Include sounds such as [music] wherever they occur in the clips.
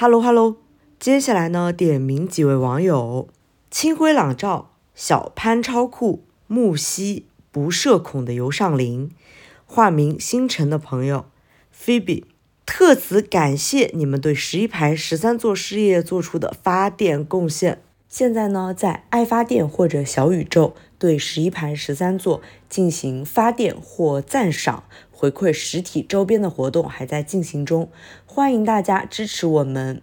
Hello Hello，接下来呢，点名几位网友：清辉朗照、小潘超酷、木西不社恐的尤尚林，化名星辰的朋友 Phoebe，特此感谢你们对十一排十三座事业做出的发电贡献。现在呢，在爱发电或者小宇宙对十一排十三座进行发电或赞赏。回馈实体周边的活动还在进行中，欢迎大家支持我们。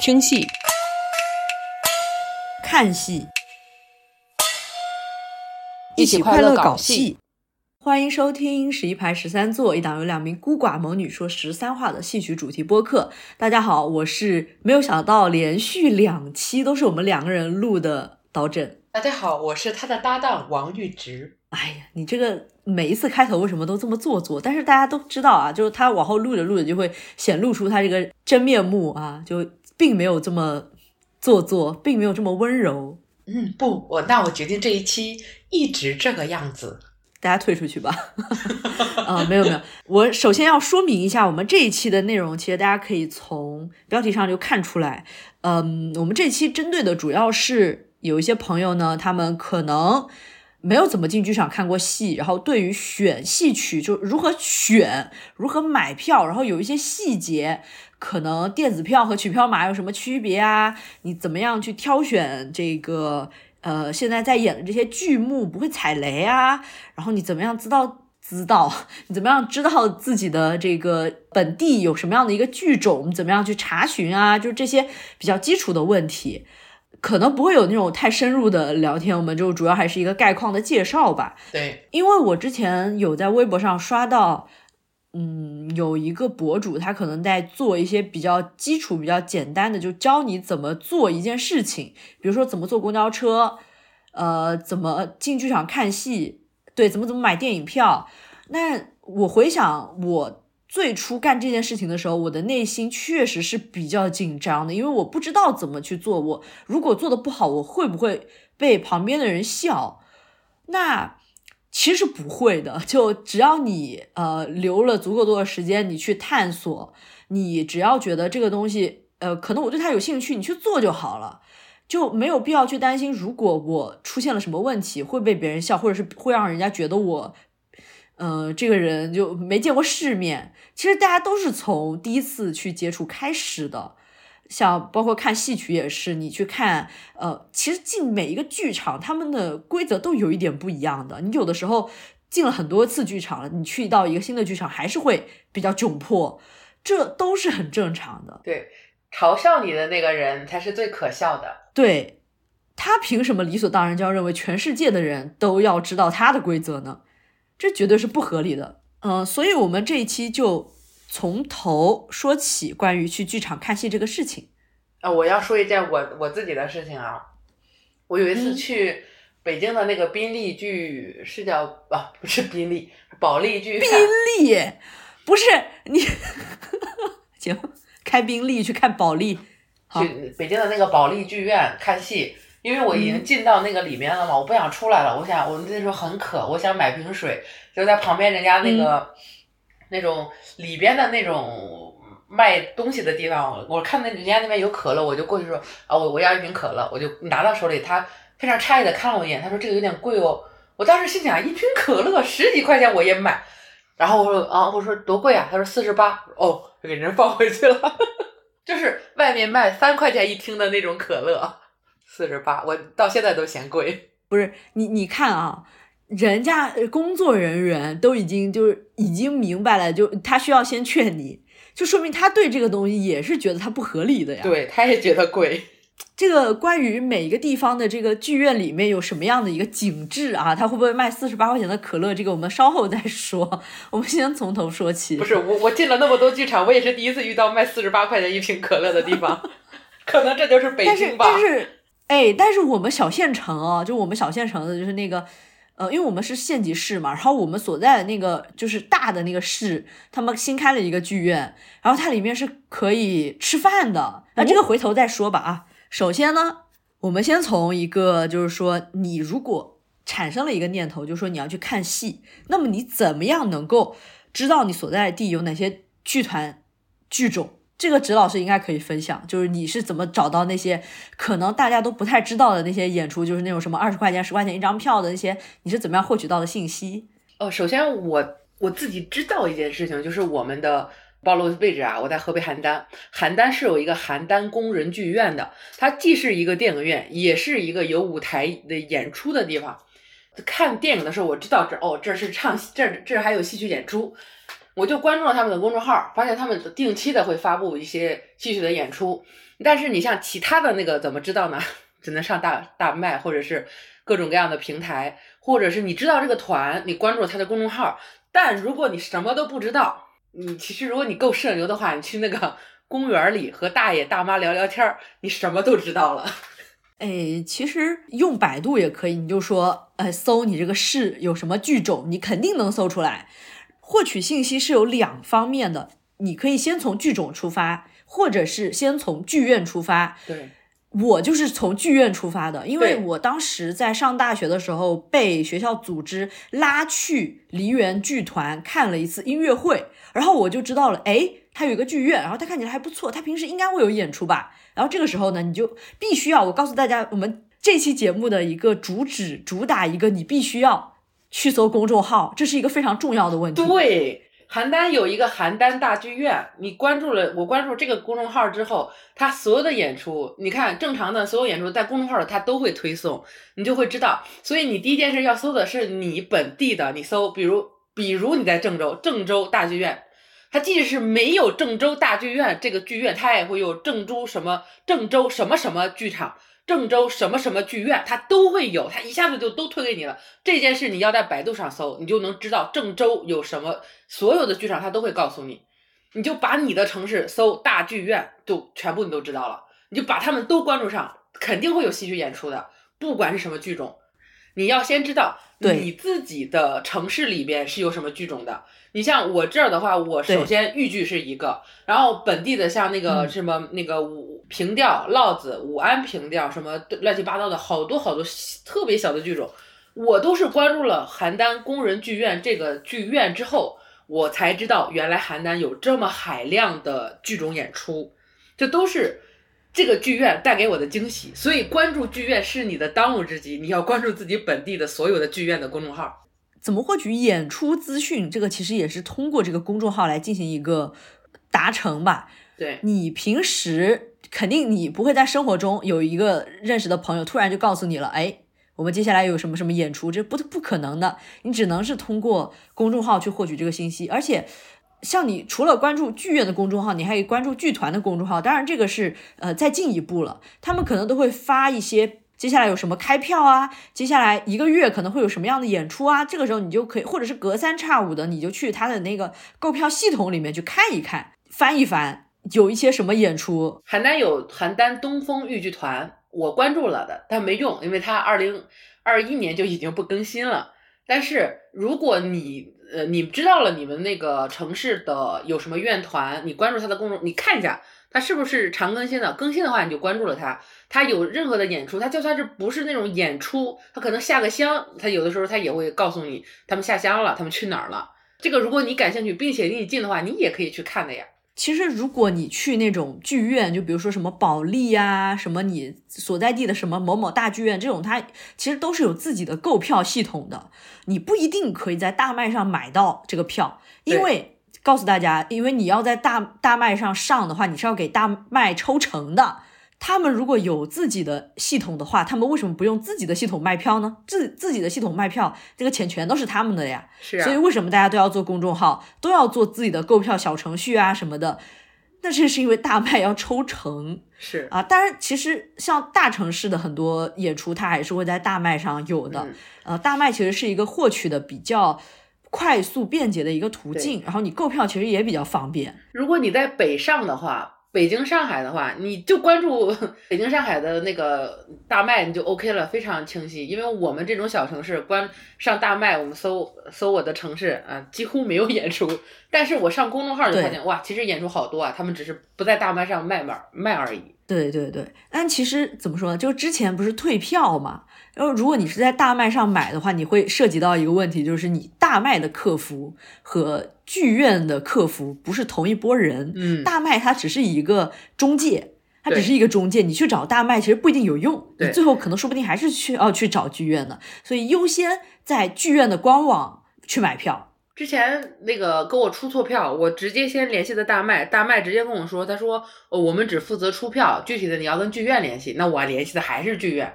听戏、看戏，一起快乐搞戏。欢迎收听十一排十三座，一档由两名孤寡猛女说十三话的戏曲主题播客。大家好，我是没有想到连续两期都是我们两个人录的导诊。大家好，我是他的搭档王玉直。哎呀，你这个每一次开头为什么都这么做作？但是大家都知道啊，就是他往后录着录着就会显露出他这个真面目啊，就并没有这么做作，并没有这么温柔。嗯，不，我那我决定这一期一直这个样子。大家退出去吧。[laughs] 啊，没有没有，我首先要说明一下，我们这一期的内容，其实大家可以从标题上就看出来。嗯，我们这期针对的主要是有一些朋友呢，他们可能。没有怎么进剧场看过戏，然后对于选戏曲就如何选、如何买票，然后有一些细节，可能电子票和取票码有什么区别啊？你怎么样去挑选这个呃现在在演的这些剧目不会踩雷啊？然后你怎么样知道知道 [laughs] 你怎么样知道自己的这个本地有什么样的一个剧种？怎么样去查询啊？就这些比较基础的问题。可能不会有那种太深入的聊天，我们就主要还是一个概况的介绍吧。对，因为我之前有在微博上刷到，嗯，有一个博主，他可能在做一些比较基础、比较简单的，就教你怎么做一件事情，比如说怎么坐公交车，呃，怎么进剧场看戏，对，怎么怎么买电影票。那我回想我。最初干这件事情的时候，我的内心确实是比较紧张的，因为我不知道怎么去做。我如果做的不好，我会不会被旁边的人笑？那其实不会的，就只要你呃留了足够多的时间，你去探索，你只要觉得这个东西呃可能我对它有兴趣，你去做就好了，就没有必要去担心，如果我出现了什么问题会被别人笑，或者是会让人家觉得我。嗯，这个人就没见过世面。其实大家都是从第一次去接触开始的，像包括看戏曲也是，你去看，呃，其实进每一个剧场，他们的规则都有一点不一样的。你有的时候进了很多次剧场了，你去到一个新的剧场，还是会比较窘迫，这都是很正常的。对，嘲笑你的那个人才是最可笑的。对他凭什么理所当然就要认为全世界的人都要知道他的规则呢？这绝对是不合理的，嗯，所以我们这一期就从头说起关于去剧场看戏这个事情。啊，我要说一件我我自己的事情啊，我有一次去北京的那个宾利剧，是叫啊，不是宾利，保利剧。宾利不是你，[laughs] 行，开宾利去看保利，去北京的那个保利剧院看戏。因为我已经进到那个里面了嘛，我不想出来了。我想，我那时候很渴，我想买瓶水，就在旁边人家那个那种里边的那种卖东西的地方，我看到人家那边有可乐，我就过去说啊，我我要一瓶可乐，我就拿到手里。他非常诧异的看了我一眼，他说这个有点贵哦。我当时心想，一瓶可乐十几块钱我也买。然后我说啊，我说多贵啊？他说四十八。哦，给人放回去了，[laughs] 就是外面卖三块钱一听的那种可乐。四十八，我到现在都嫌贵。[laughs] 不是你，你看啊，人家工作人员都已经就是已经明白了，就他需要先劝你，就说明他对这个东西也是觉得它不合理的呀。对，他也觉得贵。[laughs] 这个关于每一个地方的这个剧院里面有什么样的一个景致啊，他会不会卖四十八块钱的可乐？这个我们稍后再说。我们先从头说起。不是我，我进了那么多剧场，我也是第一次遇到卖四十八块钱一瓶可乐的地方。[laughs] 可能这就是北京吧。但是。哎，但是我们小县城啊，就我们小县城的，就是那个，呃，因为我们是县级市嘛，然后我们所在的那个就是大的那个市，他们新开了一个剧院，然后它里面是可以吃饭的。那这个回头再说吧啊。首先呢，我们先从一个就是说，你如果产生了一个念头，就是说你要去看戏，那么你怎么样能够知道你所在的地有哪些剧团、剧种？这个指老师应该可以分享，就是你是怎么找到那些可能大家都不太知道的那些演出，就是那种什么二十块钱、十块钱一张票的那些，你是怎么样获取到的信息？哦，首先我我自己知道一件事情，就是我们的暴露位置啊，我在河北邯郸，邯郸是有一个邯郸工人剧院的，它既是一个电影院，也是一个有舞台的演出的地方。看电影的时候，我知道这哦，这是唱戏这这还有戏曲演出。我就关注了他们的公众号，发现他们定期的会发布一些戏曲的演出。但是你像其他的那个怎么知道呢？[laughs] 只能上大大麦或者是各种各样的平台，或者是你知道这个团，你关注他的公众号。但如果你什么都不知道，你其实如果你够社牛的话，你去那个公园里和大爷大妈聊聊天，你什么都知道了。[laughs] 哎，其实用百度也可以，你就说，呃，搜你这个市有什么剧种，你肯定能搜出来。获取信息是有两方面的，你可以先从剧种出发，或者是先从剧院出发。对，我就是从剧院出发的，因为我当时在上大学的时候被学校组织拉去梨园剧团看了一次音乐会，然后我就知道了，哎，他有一个剧院，然后他看起来还不错，他平时应该会有演出吧。然后这个时候呢，你就必须要，我告诉大家，我们这期节目的一个主旨主打一个，你必须要。去搜公众号，这是一个非常重要的问题。对，邯郸有一个邯郸大剧院，你关注了我关注这个公众号之后，他所有的演出，你看正常的所有演出在公众号里他都会推送，你就会知道。所以你第一件事要搜的是你本地的，你搜，比如比如你在郑州，郑州大剧院，它即使是没有郑州大剧院这个剧院，它也会有郑州什么郑州什么什么剧场。郑州什么什么剧院，它都会有，它一下子就都推给你了。这件事你要在百度上搜，你就能知道郑州有什么，所有的剧场它都会告诉你。你就把你的城市搜大剧院，就全部你都知道了。你就把他们都关注上，肯定会有戏剧演出的，不管是什么剧种。你要先知道你自己的城市里边是有什么剧种的。你像我这儿的话，我首先豫剧是一个，然后本地的像那个什么那个武平调、烙子、武安平调什么乱七八糟的好多好多特别小的剧种，我都是关注了邯郸工人剧院这个剧院之后，我才知道原来邯郸有这么海量的剧种演出，这都是。这个剧院带给我的惊喜，所以关注剧院是你的当务之急。你要关注自己本地的所有的剧院的公众号。怎么获取演出资讯？这个其实也是通过这个公众号来进行一个达成吧。对你平时肯定你不会在生活中有一个认识的朋友突然就告诉你了，哎，我们接下来有什么什么演出，这不不可能的。你只能是通过公众号去获取这个信息，而且。像你除了关注剧院的公众号，你还可以关注剧团的公众号。当然，这个是呃再进一步了，他们可能都会发一些接下来有什么开票啊，接下来一个月可能会有什么样的演出啊。这个时候你就可以，或者是隔三差五的，你就去他的那个购票系统里面去看一看，翻一翻，有一些什么演出。邯郸有邯郸东风豫剧团，我关注了的，但没用，因为它二零二一年就已经不更新了。但是如果你呃，你知道了你们那个城市的有什么院团，你关注他的公众，你看一下他是不是常更新的，更新的话你就关注了他。他有任何的演出，他就算是不是那种演出，他可能下个乡，他有的时候他也会告诉你他们下乡了，他们去哪儿了。这个如果你感兴趣，并且离你近的话，你也可以去看的呀。其实，如果你去那种剧院，就比如说什么保利呀，什么你所在地的什么某某大剧院这种，它其实都是有自己的购票系统的。你不一定可以在大麦上买到这个票，因为告诉大家，因为你要在大大麦上上的话，你是要给大麦抽成的。他们如果有自己的系统的话，他们为什么不用自己的系统卖票呢？自自己的系统卖票，这个钱全都是他们的呀。是啊。所以为什么大家都要做公众号，都要做自己的购票小程序啊什么的？那这是因为大麦要抽成。是啊，当然，其实像大城市的很多演出，它还是会在大麦上有的。呃，大麦其实是一个获取的比较快速便捷的一个途径，然后你购票其实也比较方便。如果你在北上的话。北京、上海的话，你就关注 [laughs] 北京、上海的那个大麦，你就 OK 了，非常清晰。因为我们这种小城市，关上大麦，我们搜搜我的城市啊，几乎没有演出，[laughs] 但是我上公众号就发现，哇，其实演出好多啊，他们只是不在大麦上卖卖卖而已。对对对，但其实怎么说呢？就之前不是退票嘛，然后如果你是在大麦上买的话，你会涉及到一个问题，就是你大麦的客服和剧院的客服不是同一拨人。嗯，大麦它只是一个中介，它只是一个中介，你去找大麦其实不一定有用，你最后可能说不定还是去要去找剧院的，所以优先在剧院的官网去买票。之前那个给我出错票，我直接先联系的大麦，大麦直接跟我说，他说，哦，我们只负责出票，具体的你要跟剧院联系。那我联系的还是剧院。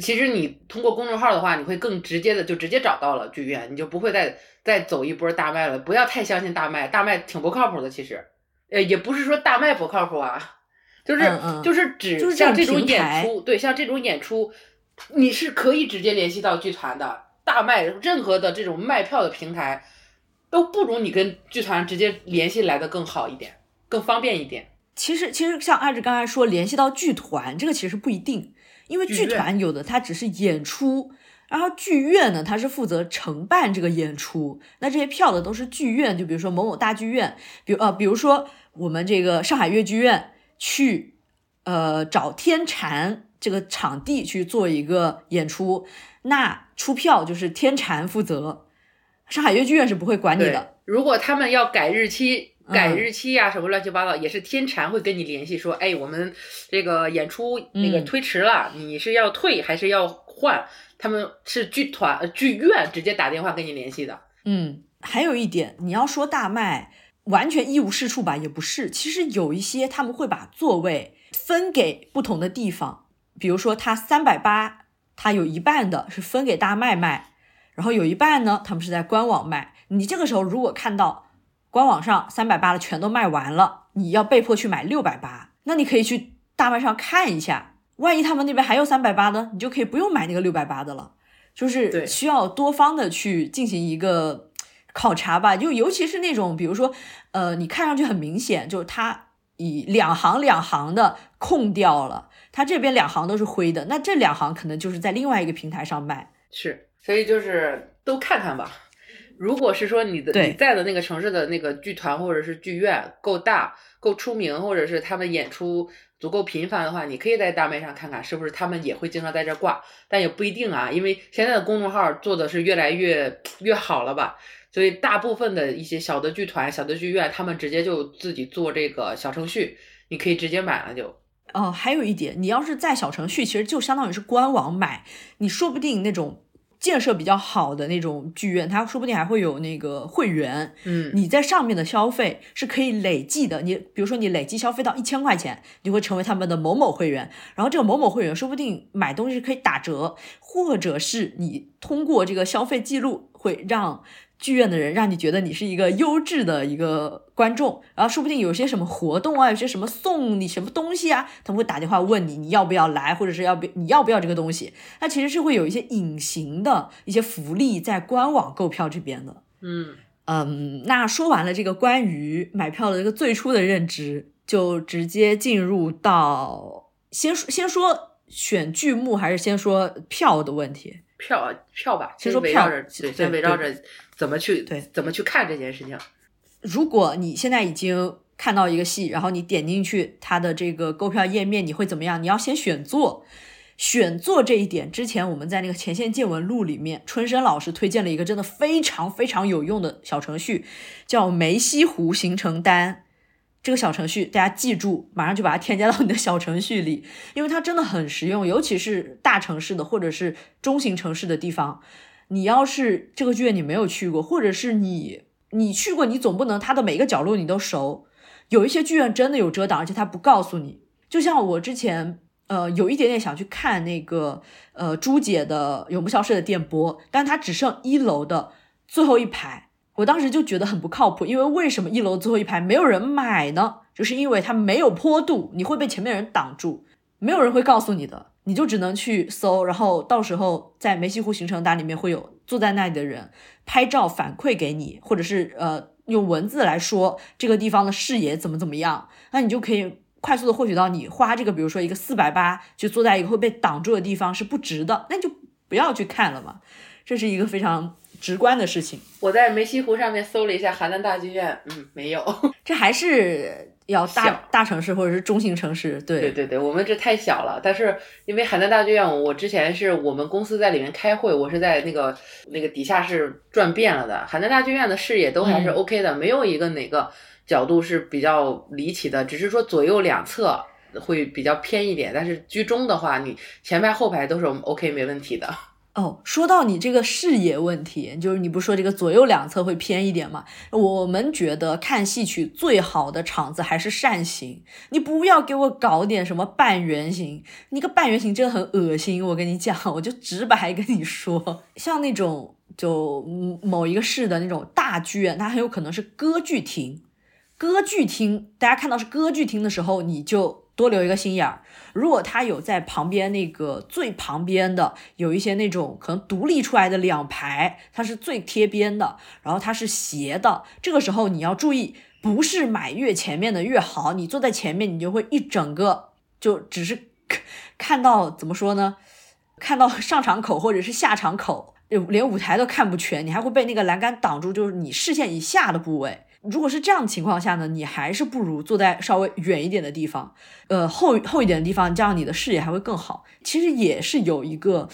其实你通过公众号的话，你会更直接的就直接找到了剧院，你就不会再再走一波大麦了。不要太相信大麦，大麦挺不靠谱的。其实，呃，也不是说大麦不靠谱啊，就是就是指像这种演出，对，像这种演出，你是可以直接联系到剧团的。大麦任何的这种卖票的平台。都不如你跟剧团直接联系来的更好一点，更方便一点。其实，其实像阿志刚才说，联系到剧团这个其实不一定，因为剧团有的它只是演出，然后剧院呢，它是负责承办这个演出。那这些票的都是剧院，就比如说某某大剧院，比如呃，比如说我们这个上海越剧院去呃找天蟾这个场地去做一个演出，那出票就是天蟾负责。上海越剧院是不会管你的。如果他们要改日期、改日期呀，什么乱七八糟，也是天蟾会跟你联系说，哎，我们这个演出那个推迟了，你是要退还是要换？他们是剧团、剧院直接打电话跟你联系的。嗯，还有一点，你要说大麦完全一无是处吧，也不是。其实有一些他们会把座位分给不同的地方，比如说他三百八，他有一半的是分给大麦卖。然后有一半呢，他们是在官网卖。你这个时候如果看到官网上三百八的全都卖完了，你要被迫去买六百八，那你可以去大麦上看一下，万一他们那边还有三百八的，你就可以不用买那个六百八的了。就是需要多方的去进行一个考察吧。就尤其是那种，比如说，呃，你看上去很明显，就是它以两行两行的空掉了，它这边两行都是灰的，那这两行可能就是在另外一个平台上卖。是。所以就是都看看吧。如果是说你的你在的那个城市的那个剧团或者是剧院够大、够出名，或者是他们演出足够频繁的话，你可以在大麦上看看是不是他们也会经常在这挂，但也不一定啊，因为现在的公众号做的是越来越越好了吧。所以大部分的一些小的剧团、小的剧院，他们直接就自己做这个小程序，你可以直接买了就。哦，还有一点，你要是在小程序，其实就相当于是官网买，你说不定那种。建设比较好的那种剧院，它说不定还会有那个会员。嗯，你在上面的消费是可以累计的。你比如说，你累计消费到一千块钱，你会成为他们的某某会员。然后这个某某会员说不定买东西可以打折，或者是你通过这个消费记录会让。剧院的人让你觉得你是一个优质的一个观众，然后说不定有些什么活动啊，有些什么送你什么东西啊，他们会打电话问你你要不要来，或者是要不你要不要这个东西，那其实是会有一些隐形的一些福利在官网购票这边的。嗯嗯，那说完了这个关于买票的这个最初的认知，就直接进入到先说先说选剧目还是先说票的问题。票票吧，先说票，对，先围绕着怎么去对怎么去看这件事情。如果你现在已经看到一个戏，然后你点进去它的这个购票页面，你会怎么样？你要先选座，选座这一点，之前我们在那个前线见闻录里面，春生老师推荐了一个真的非常非常有用的小程序，叫梅溪湖行程单。这个小程序大家记住，马上就把它添加到你的小程序里，因为它真的很实用，尤其是大城市的或者是中型城市的地方。你要是这个剧院你没有去过，或者是你你去过，你总不能它的每个角落你都熟。有一些剧院真的有遮挡，而且它不告诉你。就像我之前呃有一点点想去看那个呃朱姐的永不消失的电波，但它只剩一楼的最后一排。我当时就觉得很不靠谱，因为为什么一楼最后一排没有人买呢？就是因为它没有坡度，你会被前面人挡住，没有人会告诉你的，你就只能去搜，然后到时候在梅溪湖行程单里面会有坐在那里的人拍照反馈给你，或者是呃用文字来说这个地方的视野怎么怎么样，那你就可以快速的获取到你花这个，比如说一个四百八就坐在一个会被挡住的地方是不值的，那就不要去看了嘛，这是一个非常。直观的事情。我在梅溪湖上面搜了一下邯郸大剧院，嗯，没有。这还是要大大城市或者是中型城市，对对对对，我们这太小了。但是因为邯郸大剧院，我之前是我们公司在里面开会，我是在那个那个底下是转遍了的。邯郸大剧院的视野都还是嗯 OK 的，没有一个哪个角度是比较离奇的，只是说左右两侧会比较偏一点。但是居中的话，你前排后排都是 OK 没问题的。哦，说到你这个视野问题，就是你不说这个左右两侧会偏一点吗？我们觉得看戏曲最好的场子还是扇形，你不要给我搞点什么半圆形，你个半圆形真的很恶心。我跟你讲，我就直白跟你说，像那种就某一个市的那种大剧院，它很有可能是歌剧厅。歌剧厅，大家看到是歌剧厅的时候，你就多留一个心眼儿。如果它有在旁边那个最旁边的有一些那种可能独立出来的两排，它是最贴边的，然后它是斜的，这个时候你要注意，不是买越前面的越好。你坐在前面，你就会一整个就只是看到怎么说呢？看到上场口或者是下场口，连舞台都看不全，你还会被那个栏杆挡住，就是你视线以下的部位。如果是这样的情况下呢，你还是不如坐在稍微远一点的地方，呃，后后一点的地方，这样你的视野还会更好。其实也是有一个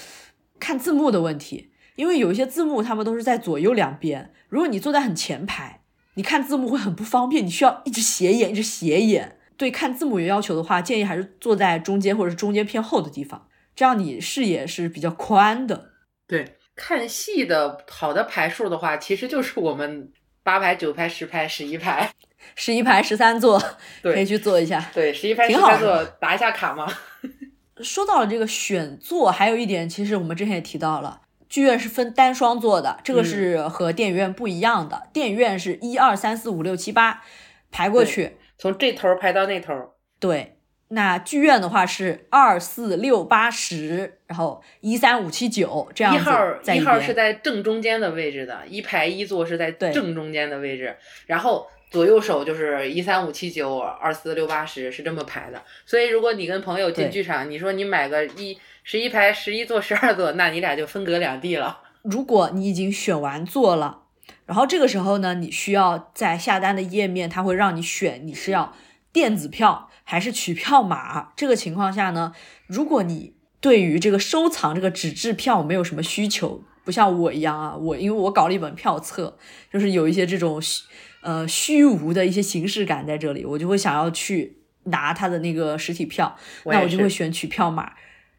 看字幕的问题，因为有一些字幕他们都是在左右两边，如果你坐在很前排，你看字幕会很不方便，你需要一直斜眼，一直斜眼。对看字幕有要求的话，建议还是坐在中间或者是中间偏后的地方，这样你视野是比较宽的。对，看戏的好的排数的话，其实就是我们八排、九排、十排、十一排。[laughs] 十一排十三座，可以去坐一下。对，十一排、挺好十三座打一下卡嘛。[laughs] 说到了这个选座，还有一点，其实我们之前也提到了，剧院是分单双座的，这个嗯是和电影院不一样的。电影院是一二三四五六七八排过去，从这头排到那头。对。那剧院的话是二四六八十，然后一三五七九这样子一号在一号是在正中间的位置的，一排一座是在正中间的位置，然后左右手就是一三五七九二四六八十是这么排的。所以如果你跟朋友进剧场，你说你买个一十一排十一座十二座，那你俩就分隔两地了。如果你已经选完座了，然后这个时候呢，你需要在下单的页面，它会让你选你是要电子票还是取票码。这个情况下呢，如果你对于这个收藏这个纸质票没有什么需求，不像我一样啊，我因为我搞了一本票册，就是有一些这种虚呃虚无的一些形式感在这里，我就会想要去拿它的那个实体票，那我就会选取票码。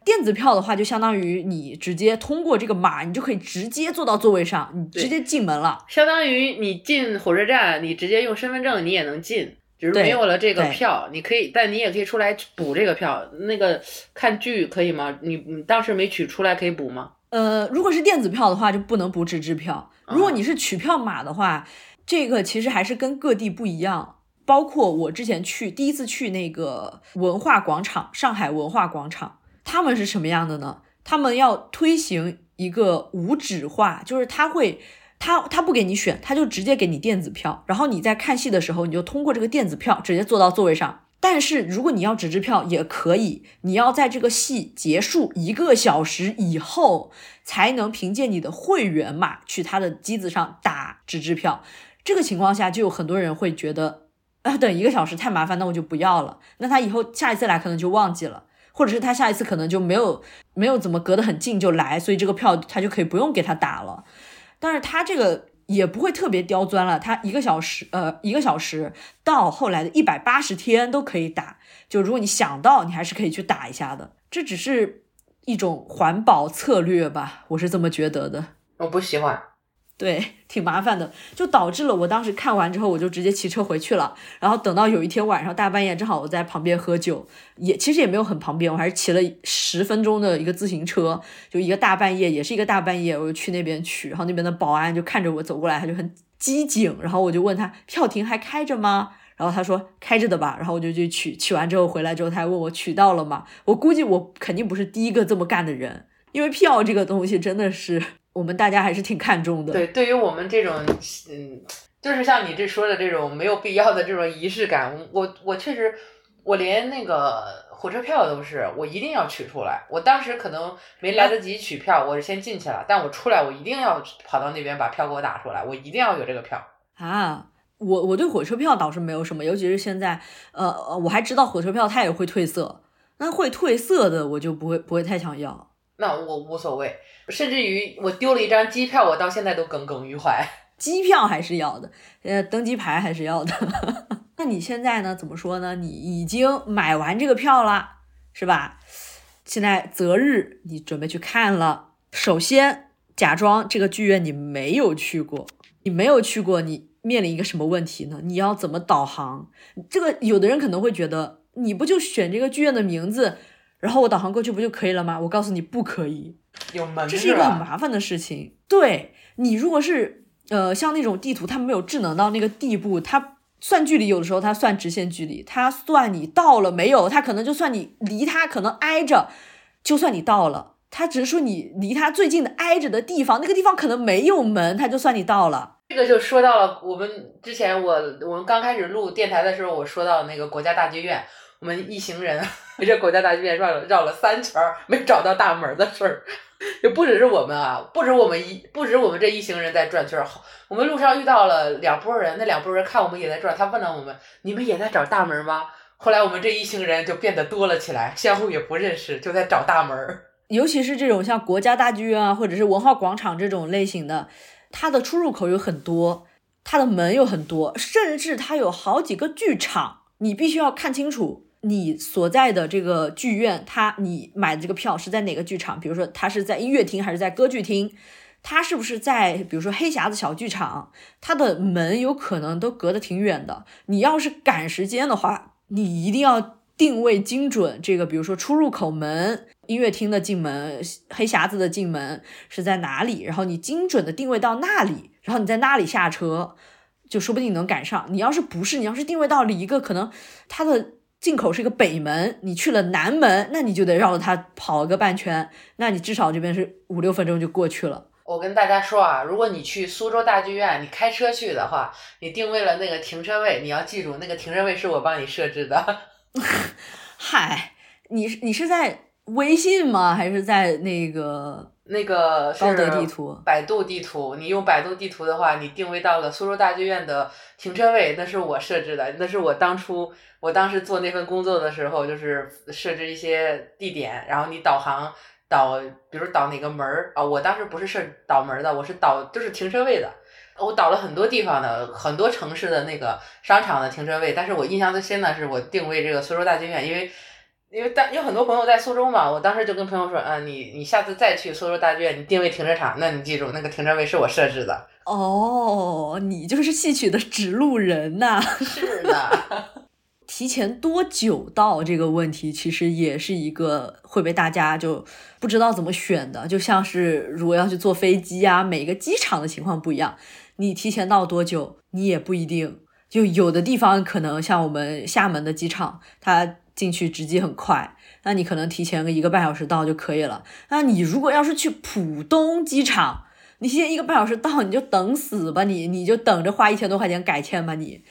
电子票的话，就相当于你直接通过这个码，你就可以直接坐到座位上，你直接进门了。相当于你进火车站，你直接用身份证你也能进，只是没有了这个票，你可以，但你也可以出来补这个票。那个看剧可以吗？你你当时没取出来可以补吗？呃，如果是电子票的话，就不能补纸质票。如果你是取票码的话，这个其实还是跟各地不一样。包括我之前去第一次去那个文化广场，上海文化广场，他们是什么样的呢？他们要推行一个无纸化，就是他会。他他不给你选，他就直接给你电子票，然后你在看戏的时候，你就通过这个电子票直接坐到座位上。但是如果你要纸质票也可以，你要在这个戏结束一个小时以后，才能凭借你的会员码去他的机子上打纸质票。这个情况下，就有很多人会觉得，啊，等一个小时太麻烦，那我就不要了。那他以后下一次来可能就忘记了，或者是他下一次可能就没有没有怎么隔得很近就来，所以这个票他就可以不用给他打了。但是他这个也不会特别刁钻了，他一个小时，呃，一个小时到后来的一百八十天都可以打。就如果你想到，你还是可以去打一下的。这只是一种环保策略吧，我是这么觉得的。我不喜欢。对，挺麻烦的，就导致了我当时看完之后，我就直接骑车回去了。然后等到有一天晚上大半夜，正好我在旁边喝酒，也其实也没有很旁边，我还是骑了十分钟的一个自行车，就一个大半夜，也是一个大半夜，我就去那边取。然后那边的保安就看着我走过来，他就很机警，然后我就问他票亭还开着吗？然后他说开着的吧，然后我就去取，取完之后回来之后，他还问我取到了吗？我估计我肯定不是第一个这么干的人，因为票这个东西真的是我们大家还是挺看重的。对，对于我们这种，嗯，就是像你这说的这种没有必要的这种仪式感，我我确实我连那个火车票都是，我一定要取出来。我当时可能没来得及取票，我是先进去了，但我出来我一定要跑到那边把票给我打出来，我一定要有这个票啊。我我对火车票倒是没有什么，尤其是现在，呃，我还知道火车票它也会褪色，那会褪色的我就不会不会太想要。那我无所谓，甚至于我丢了一张机票，我到现在都耿耿于怀。[laughs] 机票还是要的，呃，登机牌还是要的。[laughs] 那你现在呢？怎么说呢？你已经买完这个票了，是吧？现在择日你准备去看了。首先假装这个剧院你没有去过，你没有去过，你面临一个什么问题呢？你要怎么导航？这个有的人可能会觉得，你不就选这个剧院的名字，然后我导航过去不就可以了吗？我告诉你不可以，有门这是一个很麻烦的事情。对你如果是呃像那种地图，它没有智能到那个地步，它。算距离，有的时候它算直线距离，它算你到了没有，它可能就算你离它可能挨着，就算你到了，它只是说你离它最近的挨着的地方，那个地方可能没有门，它就算你到了。这个就说到了我们之前我我们刚开始录电台的时候，我说到那个国家大剧院，我们一行人围着国家大剧院绕了绕了三圈，没找到大门的事儿。就不只是我们啊，不止我们一，不止我们这一行人在转圈儿。我们路上遇到了两拨人，那两拨人看我们也在转，他问了我们：“你们也在找大门吗？”后来我们这一行人就变得多了起来，相互也不认识，就在找大门。尤其是这种像国家大剧院啊，或者是文化广场这种类型的，它的出入口有很多，它的门有很多，甚至它有好几个剧场，你必须要看清楚。你所在的这个剧院，它你买的这个票是在哪个剧场？比如说，它是在音乐厅还是在歌剧厅？它是不是在比如说黑匣子小剧场？它的门有可能都隔得挺远的。你要是赶时间的话，你一定要定位精准。这个比如说出入口门、音乐厅的进门、黑匣子的进门是在哪里？然后你精准的定位到那里，然后你在那里下车，就说不定能赶上。你要是不是，你要是定位到了一个可能它的。进口是一个北门，你去了南门，那你就得绕着它跑个半圈，那你至少这边是五六分钟就过去了。我跟大家说啊，如果你去苏州大剧院，你开车去的话，你定位了那个停车位，你要记住那个停车位是我帮你设置的。[laughs] 嗨，你你是在微信吗？还是在那个那个高德地图？百度地图，你用百度地图的话，你定位到了苏州大剧院的停车位，那是我设置的，那是我当初。我当时做那份工作的时候，就是设置一些地点，然后你导航导，比如导哪个门儿啊？我当时不是设导门的，我是导就是停车位的。我导了很多地方的，很多城市的那个商场的停车位。但是我印象最深的是我定位这个苏州大剧院，因为因为当有很多朋友在苏州嘛，我当时就跟朋友说，嗯，你你下次再去苏州大剧院，你定位停车场，那你记住那个停车位是我设置的。哦，你就是戏曲的指路人呐。[laughs] 是的。[laughs] 提前多久到这个问题，其实也是一个会被大家就不知道怎么选的。就像是如果要去坐飞机啊，每个机场的情况不一样，你提前到多久，你也不一定。就有的地方可能像我们厦门的机场，它进去直机很快，那你可能提前个一个半小时到就可以了。那你如果要是去浦东机场，你提前一个半小时到，你就等死吧，你你就等着花一千多块钱改签吧，你。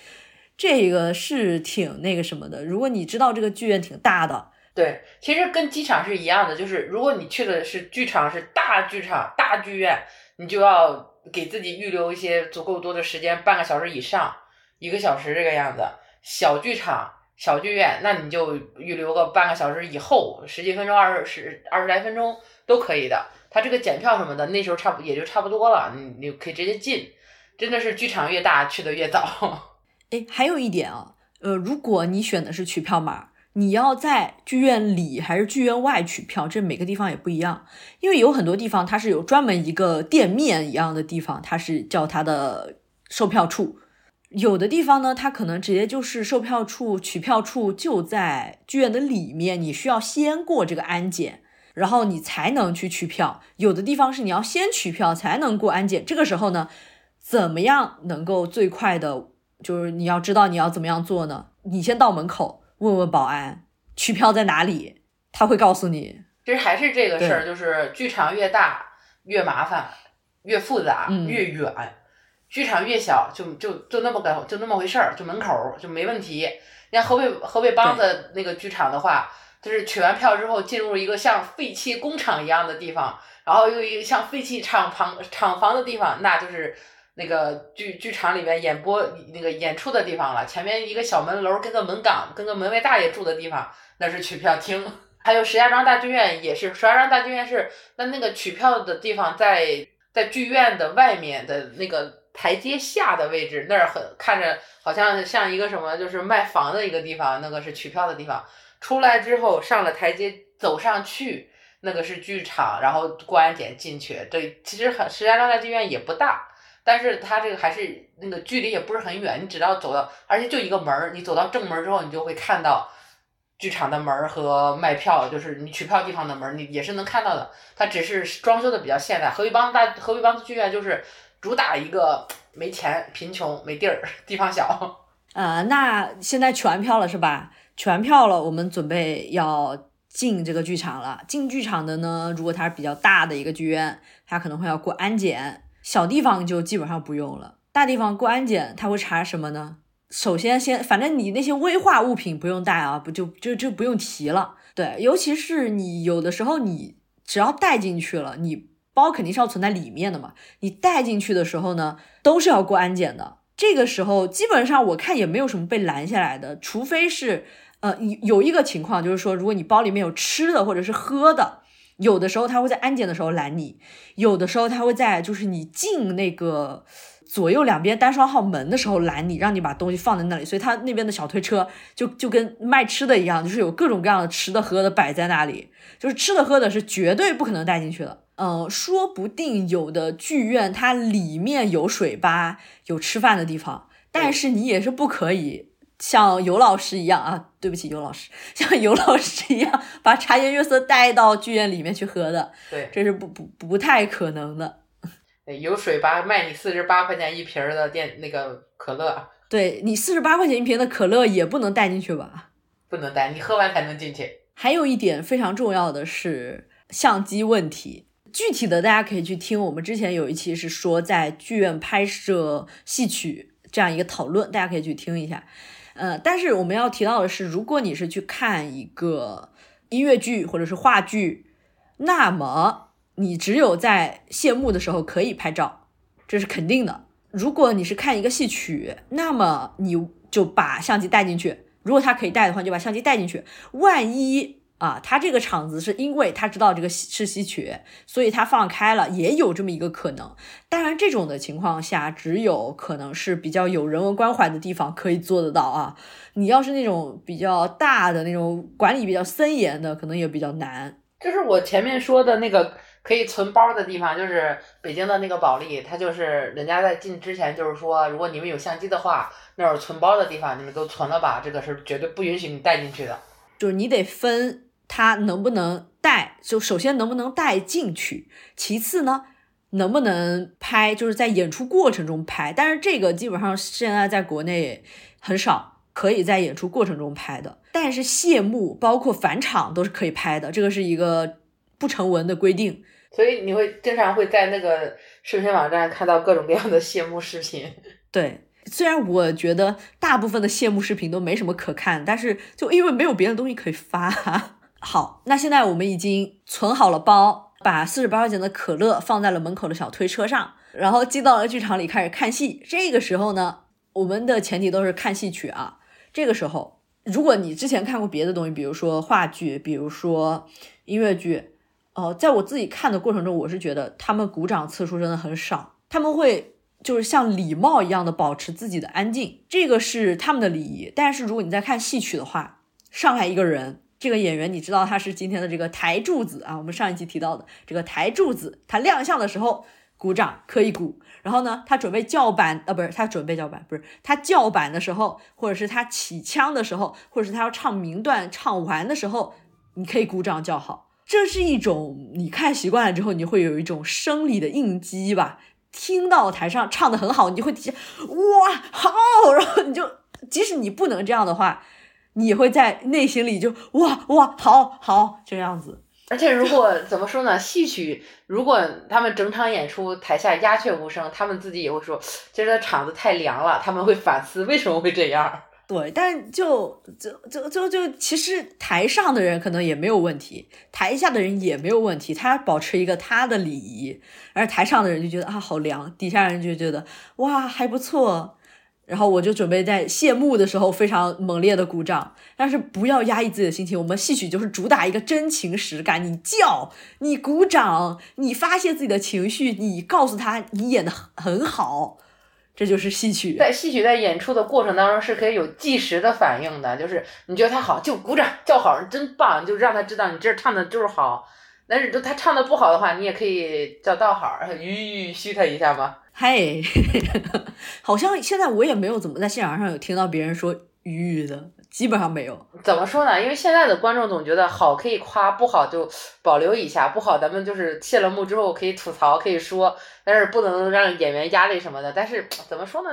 这个是挺那个什么的。如果你知道这个剧院挺大的，对，其实跟机场是一样的，就是如果你去的是剧场，是大剧场、大剧院，你就要给自己预留一些足够多的时间，半个小时以上，一个小时这个样子。小剧场、小剧院，那你就预留个半个小时以后，十几分钟、二十二十来分钟都可以的。他这个检票什么的，那时候差不也就差不多了，你你可以直接进。真的是剧场越大，去的越早。[laughs] 哎，还有一点啊，呃，如果你选的是取票码，你要在剧院里还是剧院外取票，这每个地方也不一样。因为有很多地方它是有专门一个店面一样的地方，它是叫它的售票处；有的地方呢，它可能直接就是售票处、取票处就在剧院的里面，你需要先过这个安检，然后你才能去取票。有的地方是你要先取票才能过安检，这个时候呢，怎么样能够最快的？就是你要知道你要怎么样做呢？你先到门口问问保安取票在哪里，他会告诉你。其实还是这个事儿，就是剧场越大越麻烦，越复杂越远。剧场越小就就就那么个就那么回事儿，就门口就没问题。像河北河北梆子那个剧场的话，就是取完票之后进入一个像废弃工厂一样的地方，然后又一个像废弃厂房厂房的地方，那就是那个剧剧场里面演播那个演出的地方了。前面一个小门楼跟个门岗，跟个门卫大爷住的地方，那是取票厅。[laughs] 还有石家庄大剧院也是，石家庄大剧院是那那个取票的地方在在剧院的外面的那个。台阶下的位置，那儿很看着好像像一个什么，就是卖房的一个地方，那个是取票的地方。出来之后上了台阶，走上去，那个是剧场，然后过安检进去。这其实很石家庄大剧院也不大，但是它这个还是那个距离也不是很远，你只要走到，而且就一个门儿，你走到正门之后，你就会看到剧场的门儿和卖票，就是你取票地方的门，你也是能看到的。它只是装修的比较现代。河北梆大河北梆子剧院就是。主打一个没钱、贫穷、没地儿、[laughs] 地方小。呃，那现在取完票了是吧？取完票了，我们准备要进这个剧场了。进剧场的呢，如果它是比较大的一个剧院，它可能会要过安检；小地方就基本上不用了。大地方过安检，他会查什么呢？首先，先反正你那些危化物品不用带啊，不就就就不用提了。对，尤其是你有的时候你只要带进去了，你。包肯定是要存在里面的嘛，你带进去的时候呢，都是要过安检的。这个时候基本上我看也没有什么被拦下来的，除非是呃有有一个情况，就是说如果你包里面有吃的或者是喝的，有的时候他会在安检的时候拦你，有的时候他会在就是你进那个左右两边单双号门的时候拦你，让你把东西放在那里。所以他那边的小推车就就跟卖吃的一样，就是有各种各样的吃的喝的摆在那里，就是吃的喝的是绝对不可能带进去的。嗯，说不定有的剧院它里面有水吧，有吃饭的地方，但是你也是不可以像尤老师一样啊，对不起尤老师，[laughs] 像尤老师一样把茶颜悦色带到剧院里面去喝的，对，这是不不不太可能的。有水吧，卖你四十八块钱一瓶的电那个可乐，对你四十八块钱一瓶的可乐也不能带进去吧？不能带，你喝完才能进去。还有一点非常重要的是相机问题。具体的大家可以去听，我们之前有一期是说在剧院拍摄戏曲这样一个讨论，大家可以去听一下。呃，但是我们要提到的是，如果你是去看一个音乐剧或者是话剧，那么你只有在谢幕的时候可以拍照，这是肯定的。如果你是看一个戏曲，那么你就把相机带进去，如果他可以带的话，就把相机带进去，万一。啊，他这个场子是因为他知道这个是戏曲，所以他放开了，也有这么一个可能。当然，这种的情况下，只有可能是比较有人文关怀的地方可以做得到啊。你要是那种比较大的那种管理比较森严的，可能也比较难。就是我前面说的那个可以存包的地方，就是北京的那个保利，它就是人家在进之前就是说，如果你们有相机的话，那儿存包的地方你们都存了吧，这个是绝对不允许你带进去的。就是你得分。它能不能带？就首先能不能带进去？其次呢，能不能拍？就是在演出过程中拍。但是这个基本上现在在国内很少可以在演出过程中拍的。但是谢幕包括返场都是可以拍的，这个是一个不成文的规定。所以你会经常会在那个视频网站看到各种各样的谢幕视频。[laughs] 对，虽然我觉得大部分的谢幕视频都没什么可看，但是就因为没有别的东西可以发。[laughs] 好，那现在我们已经存好了包，把四十八块钱的可乐放在了门口的小推车上，然后进到了剧场里开始看戏。这个时候呢，我们的前提都是看戏曲啊。这个时候，如果你之前看过别的东西，比如说话剧，比如说音乐剧，哦，在我自己看的过程中，我是觉得他们鼓掌次数真的很少，他们会就是像礼貌一样的保持自己的安静，这个是他们的礼仪。但是如果你在看戏曲的话，上来一个人。这个演员，你知道他是今天的这个台柱子啊。我们上一期提到的这个台柱子，他亮相的时候鼓掌可以鼓，然后呢，他准备叫板，呃，不是他准备叫板，不是他叫板的时候，或者是他起腔的时候，或者是他要唱名段唱完的时候，你可以鼓掌叫好。这是一种你看习惯了之后，你会有一种生理的应激吧。听到台上唱的很好，你就会底下哇好，然后你就即使你不能这样的话。你会在内心里就哇哇好好这样子，而且如果怎么说呢？戏曲如果他们整场演出台下鸦雀无声，他们自己也会说，[sniffs] 今儿的场子太凉了，他们会反思为什么会这样。对，但就就就就就，其实台上的人可能也没有问题，台下的人也没有问题，他保持一个他的礼仪，而台上的人就觉得啊好凉，底下人就觉得哇还不错。然后我就准备在谢幕的时候非常猛烈的鼓掌，但是不要压抑自己的心情。我们戏曲就是主打一个真情实感，你叫，你鼓掌，你发泄自己的情绪，你告诉他你演的很好，这就是戏曲。在戏曲在演出的过程当中是可以有即时的反应的，就是你觉得他好就鼓掌叫好，真棒，就让他知道你这唱的就是好。但是就他唱的不好的话，你也可以叫道好，吁嘘他一下吗？嘿，[laughs] 好像现在我也没有怎么在现场上有听到别人说吁的，基本上没有。怎么说呢？因为现在的观众总觉得好可以夸，不好就保留一下，不好咱们就是谢了幕之后可以吐槽，可以说，但是不能让演员压力什么的。但是怎么说呢？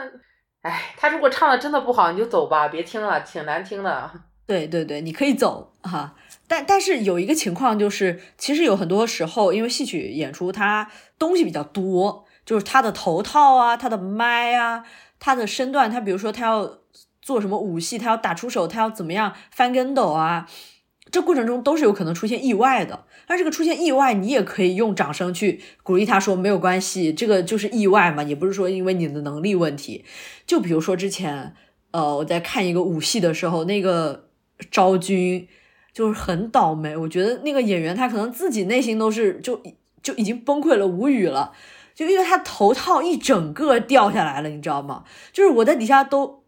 哎，他如果唱的真的不好，你就走吧，别听了，挺难听的。对对对，你可以走哈。但但是有一个情况就是，其实有很多时候，因为戏曲演出它东西比较多，就是他的头套啊，他的麦啊，他的身段，他比如说他要做什么武戏，他要打出手，他要怎么样翻跟斗啊，这过程中都是有可能出现意外的。但这个出现意外，你也可以用掌声去鼓励他说没有关系，这个就是意外嘛，也不是说因为你的能力问题。就比如说之前，呃，我在看一个武戏的时候，那个昭君。就是很倒霉，我觉得那个演员他可能自己内心都是就就已经崩溃了，无语了，就因为他头套一整个掉下来了，你知道吗？就是我在底下都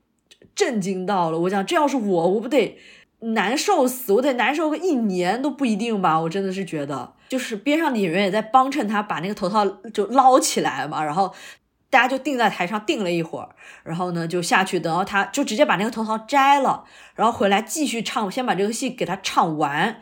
震惊到了，我想这要是我，我不得难受死，我得难受个一年都不一定吧，我真的是觉得，就是边上的演员也在帮衬他把那个头套就捞起来嘛，然后。大家就定在台上定了一会儿，然后呢就下去，等到他就直接把那个头套摘了，然后回来继续唱，先把这个戏给他唱完。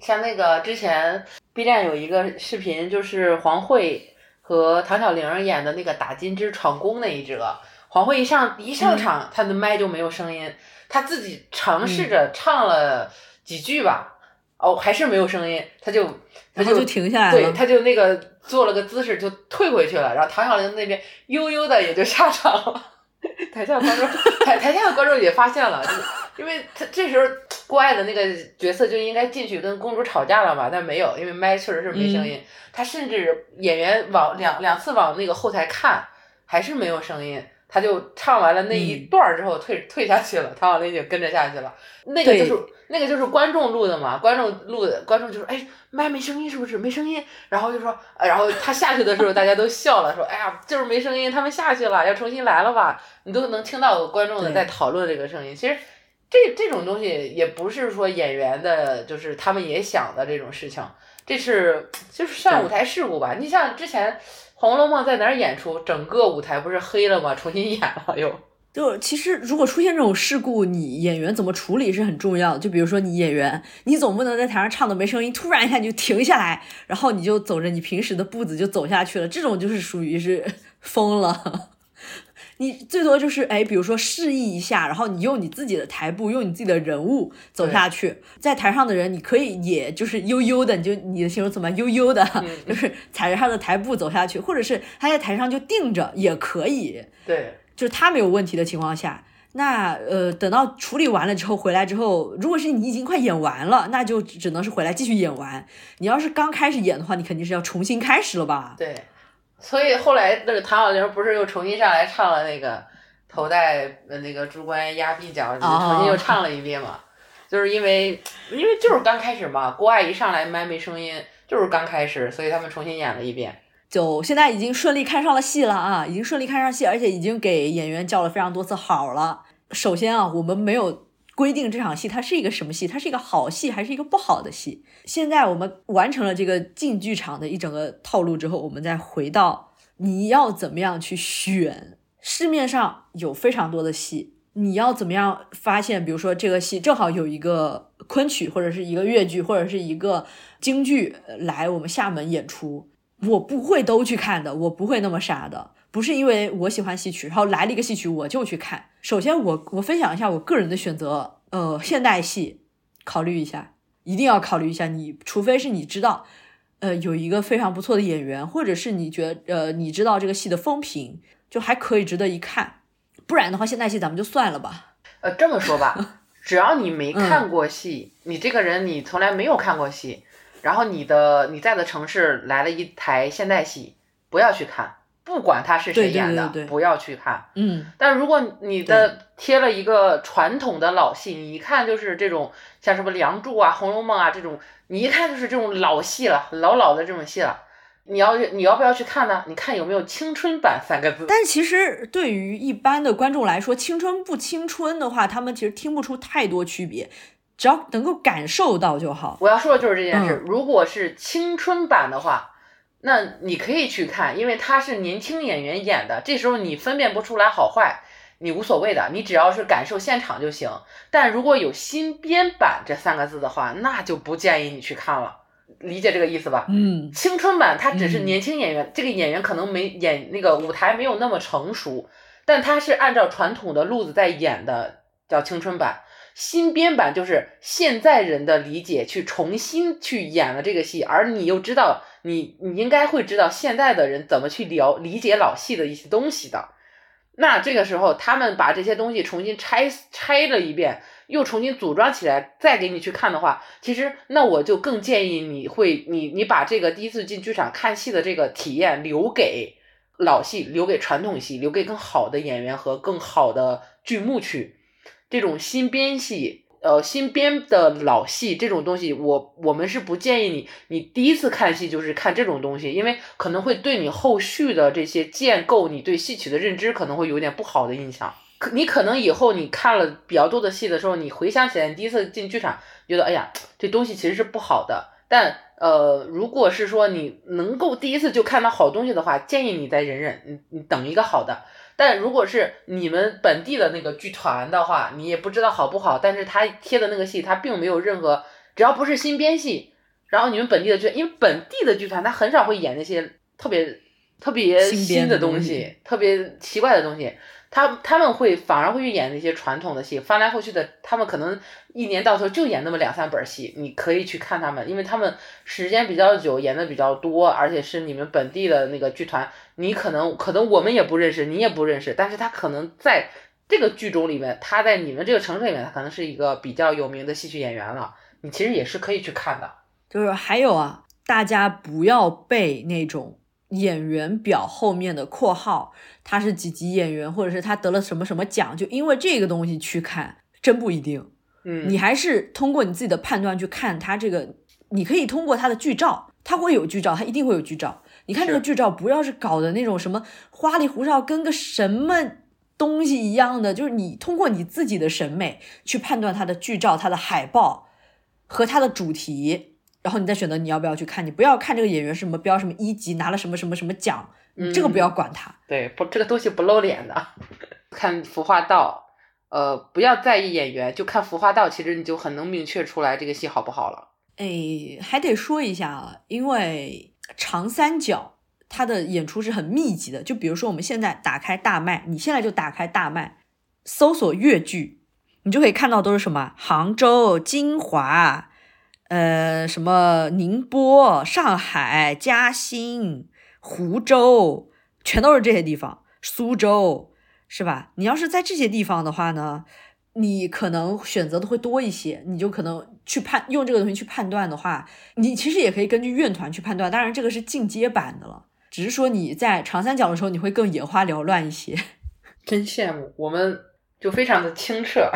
像那个之前 B 站有一个视频，就是黄慧和唐小玲演的那个打金枝闯宫那一折，黄慧一上一上场，她的麦就没有声音，她自己尝试着唱了几句吧，哦还是没有声音，她就她就停下来了，对，她就那个。做了个姿势就退回去了，然后唐小玲那边悠悠的也就下场了。[laughs] 台下观众台台下的观众也发现了，就因为他这时候郭艾的那个角色就应该进去跟公主吵架了嘛，但没有，因为麦确实是没声音。他甚至演员往两两次往那个后台看，还是没有声音。他就唱完了那一段之后退退下去了，唐小林就跟着下去了。那个就是那个就是观众录的嘛，观众录的，观众就说：“哎，麦没声音是不是？没声音。”然后就说：“然后他下去的时候，大家都笑了，说：‘哎呀，就是没声音，他们下去了，要重新来了吧？’你都能听到观众的在讨论这个声音。其实这这种东西也不是说演员的，就是他们也想的这种事情，这是就是算舞台事故吧。你像之前。《红楼梦》在哪儿演出？整个舞台不是黑了吗？重新演了又。[laughs] 就其实，如果出现这种事故，你演员怎么处理是很重要的。就比如说，你演员，你总不能在台上唱的没声音，突然一下你就停下来，然后你就走着你平时的步子就走下去了，这种就是属于是 [laughs] 疯了。你最多就是哎，比如说示意一下，然后你用你自己的台步，用你自己的人物走下去。在台上的人，你可以也就是悠悠的，你就你的形容怎么悠悠的，就是踩着他的台步走下去，或者是他在台上就定着也可以。对，就是他没有问题的情况下，那呃，等到处理完了之后回来之后，如果是你已经快演完了，那就只能是回来继续演完。你要是刚开始演的话，你肯定是要重新开始了吧？对。所以后来那个唐小玲不是又重新上来唱了那个头戴那个珠冠压鬓角，重新又唱了一遍嘛？就是因为因为就是刚开始嘛，郭艾一上来麦没声音，就是刚开始，所以他们重新演了一遍。就现在已经顺利看上了戏了啊，已经顺利看上戏，而且已经给演员叫了非常多次好了。首先啊，我们没有。规定这场戏它是一个什么戏？它是一个好戏还是一个不好的戏？现在我们完成了这个进剧场的一整个套路之后，我们再回到你要怎么样去选？市面上有非常多的戏，你要怎么样发现？比如说这个戏正好有一个昆曲或者是一个越剧或者是一个京剧来我们厦门演出，我不会都去看的，我不会那么傻的。不是因为我喜欢戏曲，然后来了一个戏曲我就去看。首先，我我分享一下我个人的选择，呃，现代戏，考虑一下，一定要考虑一下。你除非是你知道，呃，有一个非常不错的演员，或者是你觉得，呃，你知道这个戏的风评就还可以值得一看，不然的话，现代戏咱们就算了吧。呃，这么说吧，[laughs] 只要你没看过戏，你这个人你从来没有看过戏，然后你的你在的城市来了一台现代戏，不要去看。不管他是谁演的，不要去看。嗯，但如果你的贴了一个传统的老戏，你一看就是这种像什么《梁祝》啊、《红楼梦》啊这种，你一看就是这种老戏了，老老的这种戏了。你要你要不要去看呢？你看有没有青春版三个字？但其实对于一般的观众来说，青春不青春的话，他们其实听不出太多区别，只要能够感受到就好。我要说的就是这件事。如果是青春版的话。那你可以去看，因为他是年轻演员演的，这时候你分辨不出来好坏，你无所谓的，你只要是感受现场就行。但如果有新编版这三个字的话，那就不建议你去看了，理解这个意思吧？嗯，青春版它只是年轻演员，这个演员可能没演那个舞台没有那么成熟，但他是按照传统的路子在演的，叫青春版。新编版就是现在人的理解去重新去演了这个戏，而你又知道。你你应该会知道现在的人怎么去聊理解老戏的一些东西的，那这个时候他们把这些东西重新拆拆了一遍，又重新组装起来，再给你去看的话，其实那我就更建议你会你你把这个第一次进剧场看戏的这个体验留给老戏，留给传统戏，留给更好的演员和更好的剧目去，这种新编戏。呃，新编的老戏这种东西，我我们是不建议你，你第一次看戏就是看这种东西，因为可能会对你后续的这些建构你对戏曲的认知可能会有点不好的印象。可你可能以后你看了比较多的戏的时候，你回想起来，你第一次进剧场觉得，哎呀，这东西其实是不好的。但呃，如果是说你能够第一次就看到好东西的话，建议你再忍忍，你你等一个好的。但如果是你们本地的那个剧团的话，你也不知道好不好。但是他贴的那个戏，他并没有任何，只要不是新编戏，然后你们本地的剧，因为本地的剧团他很少会演那些特别特别新的东西，特别奇怪的东西。他他们会反而会去演那些传统的戏，翻来覆去的，他们可能一年到头就演那么两三本戏，你可以去看他们，因为他们时间比较久，演的比较多，而且是你们本地的那个剧团，你可能可能我们也不认识，你也不认识，但是他可能在这个剧种里面，他在你们这个城市里面，他可能是一个比较有名的戏曲演员了，你其实也是可以去看的。就是还有啊，大家不要被那种。演员表后面的括号，他是几级演员，或者是他得了什么什么奖，就因为这个东西去看，真不一定。嗯，你还是通过你自己的判断去看他这个，你可以通过他的剧照，他会有剧照，他一定会有剧照。你看这个剧照，不要是搞的那种什么花里胡哨，跟个什么东西一样的，就是你通过你自己的审美去判断他的剧照、他的海报和他的主题。然后你再选择你要不要去看，你不要看这个演员是什么标什么一级拿了什么什么什么奖，这个不要管他。对，不这个东西不露脸的。[laughs] 看服化道，呃，不要在意演员，就看服化道，其实你就很能明确出来这个戏好不好了。哎，还得说一下啊，因为长三角它的演出是很密集的，就比如说我们现在打开大麦，你现在就打开大麦，搜索粤剧，你就可以看到都是什么杭州、金华。呃，什么宁波、上海、嘉兴、湖州，全都是这些地方。苏州是吧？你要是在这些地方的话呢，你可能选择的会多一些，你就可能去判用这个东西去判断的话，你其实也可以根据院团去判断。当然，这个是进阶版的了，只是说你在长三角的时候，你会更眼花缭乱一些。[laughs] 真羡慕，我们就非常的清澈。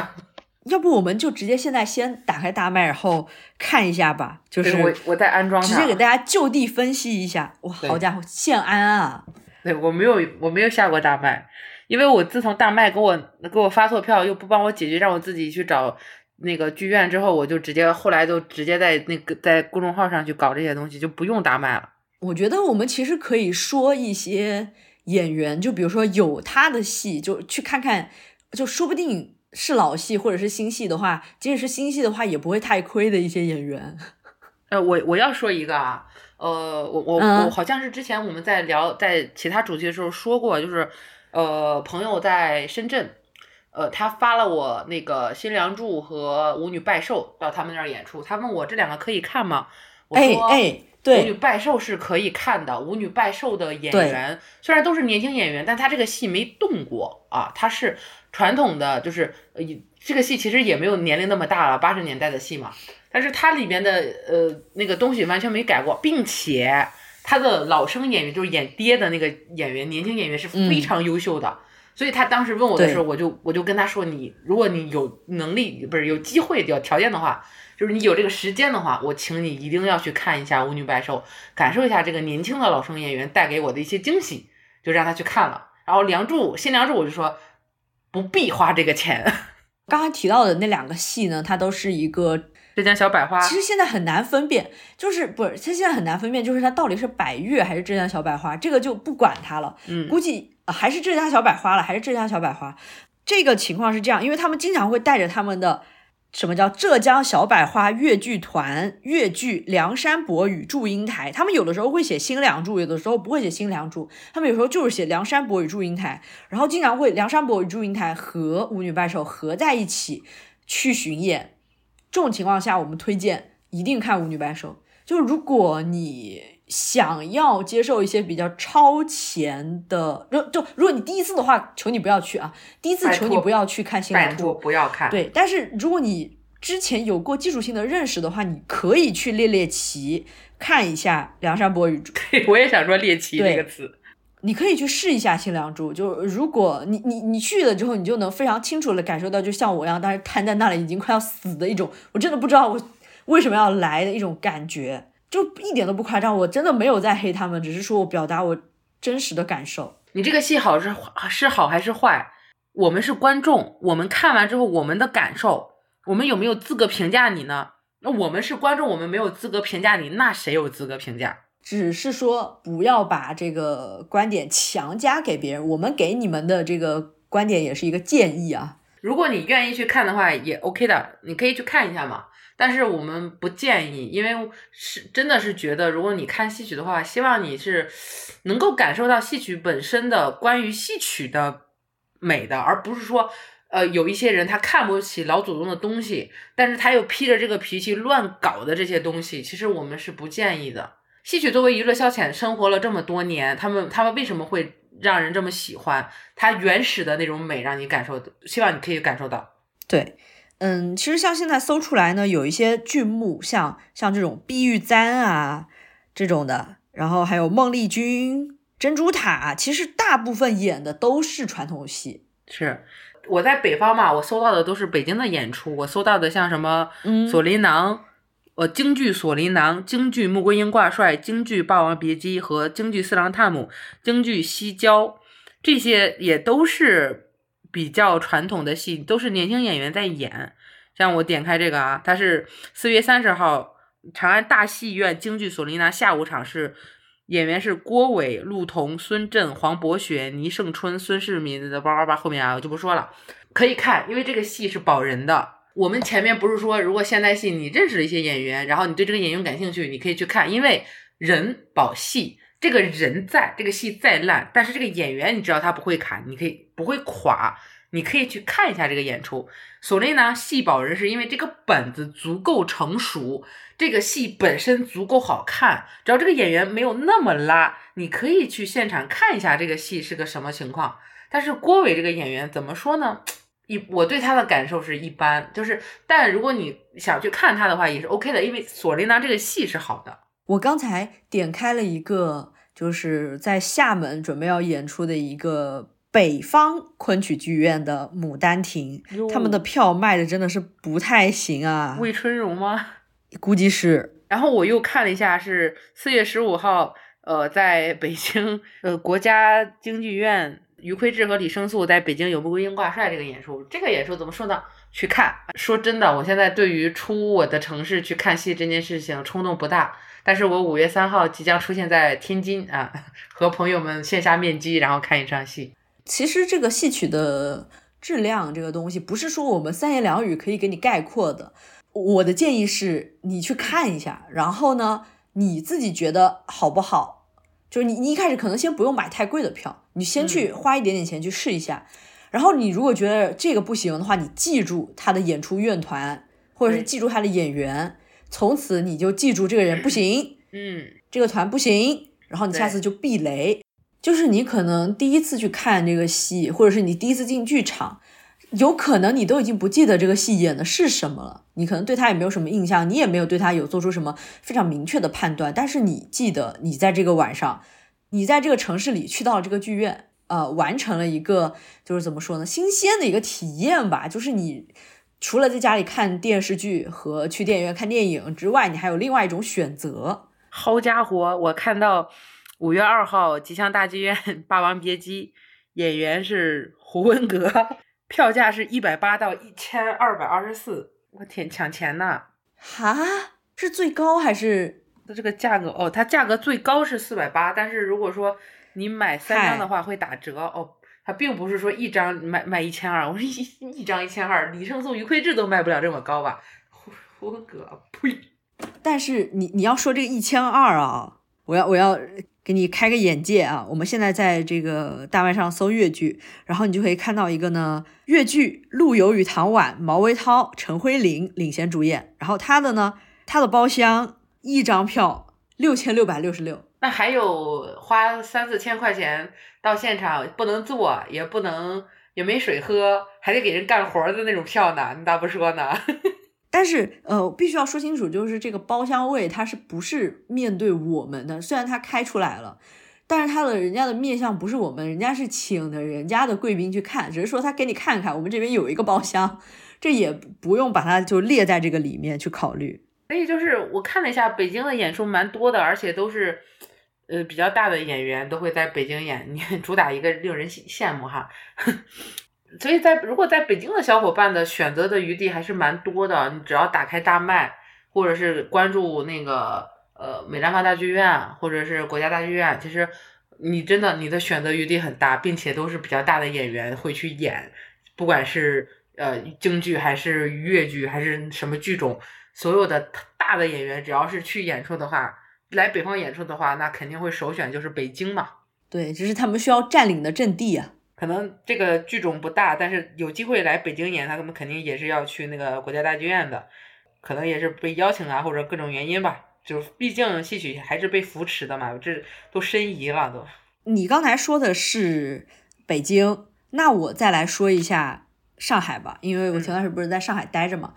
要不我们就直接现在先打开大麦，然后看一下吧。就是我我在安装，直接给大家就地分析一下。哇，好家伙，现安啊！对我没有我没有下过大麦，因为我自从大麦给我给我发错票，又不帮我解决，让我自己去找那个剧院之后，我就直接后来就直接在那个在公众号上去搞这些东西，就不用大麦了。我觉得我们其实可以说一些演员，就比如说有他的戏，就去看看，就说不定。是老戏或者是新戏的话，即使是新戏的话，也不会太亏的一些演员。[laughs] 呃，我我要说一个啊，呃，我我我好像是之前我们在聊在其他主题的时候说过，就是呃，朋友在深圳，呃，他发了我那个《新梁祝》和《舞女拜寿》到他们那儿演出，他问我这两个可以看吗？我说，哎，对，舞女拜寿是可以看的。舞女拜寿的演员虽然都是年轻演员，但他这个戏没动过啊，他是。传统的就是呃，这个戏其实也没有年龄那么大了，八十年代的戏嘛。但是它里面的呃那个东西完全没改过，并且他的老生演员就是演爹的那个演员，年轻演员是非常优秀的。所以他当时问我的时候，我就我就跟他说：“你如果你有能力，不是有机会有条件的话，就是你有这个时间的话，我请你一定要去看一下《舞女拜寿》，感受一下这个年轻的老生演员带给我的一些惊喜。”就让他去看了。然后《梁祝》新《梁祝》，我就说不必花这个钱。[laughs] 刚才提到的那两个戏呢，它都是一个浙江小百花。其实现在很难分辨，就是不是？它现在很难分辨，就是它到底是百越还是浙江小百花，这个就不管它了。嗯，估计。还是浙江小百花了，还是浙江小百花。这个情况是这样，因为他们经常会带着他们的什么叫浙江小百花越剧团越剧《梁山伯与祝英台》，他们有的时候会写新梁祝，有的时候不会写新梁祝，他们有时候就是写梁山伯与祝英台，然后经常会梁山伯与祝英台和舞女拜寿合在一起去巡演。这种情况下，我们推荐一定看舞女拜寿。就如果你。想要接受一些比较超前的，就就如果你第一次的话，求你不要去啊！第一次求你不要去看新郎祝，不要看。对，但是如果你之前有过基础性的认识的话，你可以去猎猎奇看一下《梁山伯与祝》。[laughs] 我也想说猎奇这个词，你可以去试一下新梁祝。就如果你你你去了之后，你就能非常清楚的感受到，就像我一样，当时瘫在那里已经快要死的一种，我真的不知道我为什么要来的一种感觉。就一点都不夸张，我真的没有在黑他们，只是说我表达我真实的感受。你这个戏好是是好还是坏？我们是观众，我们看完之后我们的感受，我们有没有资格评价你呢？那我们是观众，我们没有资格评价你，那谁有资格评价？只是说不要把这个观点强加给别人，我们给你们的这个观点也是一个建议啊。如果你愿意去看的话，也 OK 的，你可以去看一下嘛。但是我们不建议，因为是真的是觉得，如果你看戏曲的话，希望你是能够感受到戏曲本身的关于戏曲的美的，而不是说，呃，有一些人他看不起老祖宗的东西，但是他又披着这个脾气乱搞的这些东西，其实我们是不建议的。戏曲作为娱乐消遣，生活了这么多年，他们他们为什么会让人这么喜欢？它原始的那种美，让你感受，希望你可以感受到。对。嗯，其实像现在搜出来呢，有一些剧目，像像这种碧玉簪啊这种的，然后还有孟丽君、珍珠塔，其实大部分演的都是传统戏。是我在北方嘛，我搜到的都是北京的演出，我搜到的像什么《锁麟囊》，呃，京剧《锁麟囊》、京剧《穆桂英挂帅》、京剧《霸王别姬》和京剧《四郎探母》、京剧《西郊》，这些也都是。比较传统的戏都是年轻演员在演，像我点开这个啊，它是四月三十号长安大戏院京剧《索琳娜》下午场是演员是郭伟、陆彤、孙振、黄博雪、倪胜春、孙世民的叭叭叭，后面啊我就不说了，可以看，因为这个戏是保人的。我们前面不是说，如果现代戏你认识了一些演员，然后你对这个演员感兴趣，你可以去看，因为人保戏。这个人在这个戏再烂，但是这个演员你知道他不会卡，你可以不会垮，你可以去看一下这个演出。所以呢，戏保人是因为这个本子足够成熟，这个戏本身足够好看，只要这个演员没有那么拉，你可以去现场看一下这个戏是个什么情况。但是郭伟这个演员怎么说呢？一我对他的感受是一般，就是但如果你想去看他的话也是 OK 的，因为索琳娜这个戏是好的。我刚才点开了一个。就是在厦门准备要演出的一个北方昆曲剧院的《牡丹亭》，他们的票卖的真的是不太行啊。魏春荣吗？估计是。[laughs] 然后我又看了一下，是四月十五号，呃，在北京呃国家京剧院，于魁智和李胜素在北京有《穆桂英挂帅》这个演出。这个演出怎么说呢？去看。说真的，我现在对于出我的城市去看戏这件事情冲动不大。但是我五月三号即将出现在天津啊，[laughs] 和朋友们线下面基，然后看一场戏。其实这个戏曲的质量这个东西，不是说我们三言两语可以给你概括的。我的建议是你去看一下，然后呢，你自己觉得好不好？就是你你一开始可能先不用买太贵的票，你先去花一点点钱去试一下。然后你如果觉得这个不行的话，你记住他的演出院团，或者是记住他的演员。从此你就记住这个人 [laughs] 不行，嗯，这个团不行，然后你下次就避雷。就是你可能第一次去看这个戏，或者是你第一次进剧场，有可能你都已经不记得这个戏演的是什么了，你可能对他也没有什么印象，你也没有对他有做出什么非常明确的判断，但是你记得你在这个晚上，你在这个城市里去到了这个剧院，呃，完成了一个就是怎么说呢，新鲜的一个体验吧，就是你除了在家里看电视剧和去电影院看电影之外，你还有另外一种选择。好家伙，我看到五月二号吉祥大剧院《霸王别姬》，演员是胡文阁。[laughs] 票价是一百八到一千二百二十四，我天，抢钱呐！哈，是最高还是？它这个价格哦，它价格最高是四百八，但是如果说你买三张的话会打折哦。它并不是说一张卖卖一千二，我说一一张一千二，李胜素、余魁志都卖不了这么高吧？胡胡文阁，呸！但是你你要说这个一千二啊，我要我要。给你开个眼界啊！我们现在在这个大麦上搜越剧，然后你就可以看到一个呢，越剧《陆游与唐婉》，毛维涛、陈辉玲领衔主演。然后他的呢，他的包厢一张票六千六百六十六。那还有花三四千块钱到现场不能坐，也不能也没水喝，还得给人干活的那种票呢？你咋不说呢？[laughs] 但是，呃，必须要说清楚，就是这个包厢位它是不是面对我们的？虽然它开出来了，但是它的人家的面向不是我们，人家是请的人家的贵宾去看，只是说他给你看看，我们这边有一个包厢，这也不用把它就列在这个里面去考虑。所以就是我看了一下，北京的演出蛮多的，而且都是，呃，比较大的演员都会在北京演，你 [laughs] 主打一个令人羡慕哈。[laughs] 所以在如果在北京的小伙伴的选择的余地还是蛮多的，你只要打开大麦，或者是关注那个呃美绽放大剧院，或者是国家大剧院，其实你真的你的选择余地很大，并且都是比较大的演员会去演，不管是呃京剧还是粤剧还是什么剧种，所有的大的演员只要是去演出的话，来北方演出的话，那肯定会首选就是北京嘛。对，这是他们需要占领的阵地啊。可能这个剧种不大，但是有机会来北京演，他们肯定也是要去那个国家大剧院的，可能也是被邀请啊，或者各种原因吧。就毕竟戏曲还是被扶持的嘛，这都申遗了都。你刚才说的是北京，那我再来说一下上海吧，因为我前段时间不是在上海待着嘛。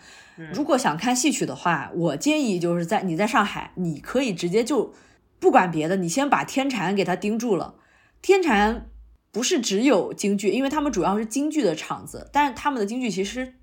如果想看戏曲的话，我建议就是在你在上海，你可以直接就不管别的，你先把天蟾给他盯住了，天蟾。不是只有京剧，因为他们主要是京剧的场子，但是他们的京剧其实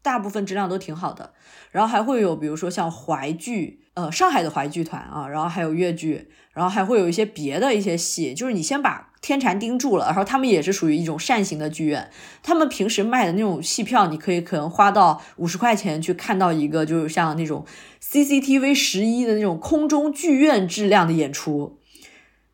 大部分质量都挺好的。然后还会有，比如说像淮剧，呃，上海的淮剧团啊，然后还有越剧，然后还会有一些别的一些戏。就是你先把天蟾盯住了，然后他们也是属于一种扇形的剧院，他们平时卖的那种戏票，你可以可能花到五十块钱去看到一个，就是像那种 CCTV 十一的那种空中剧院质量的演出，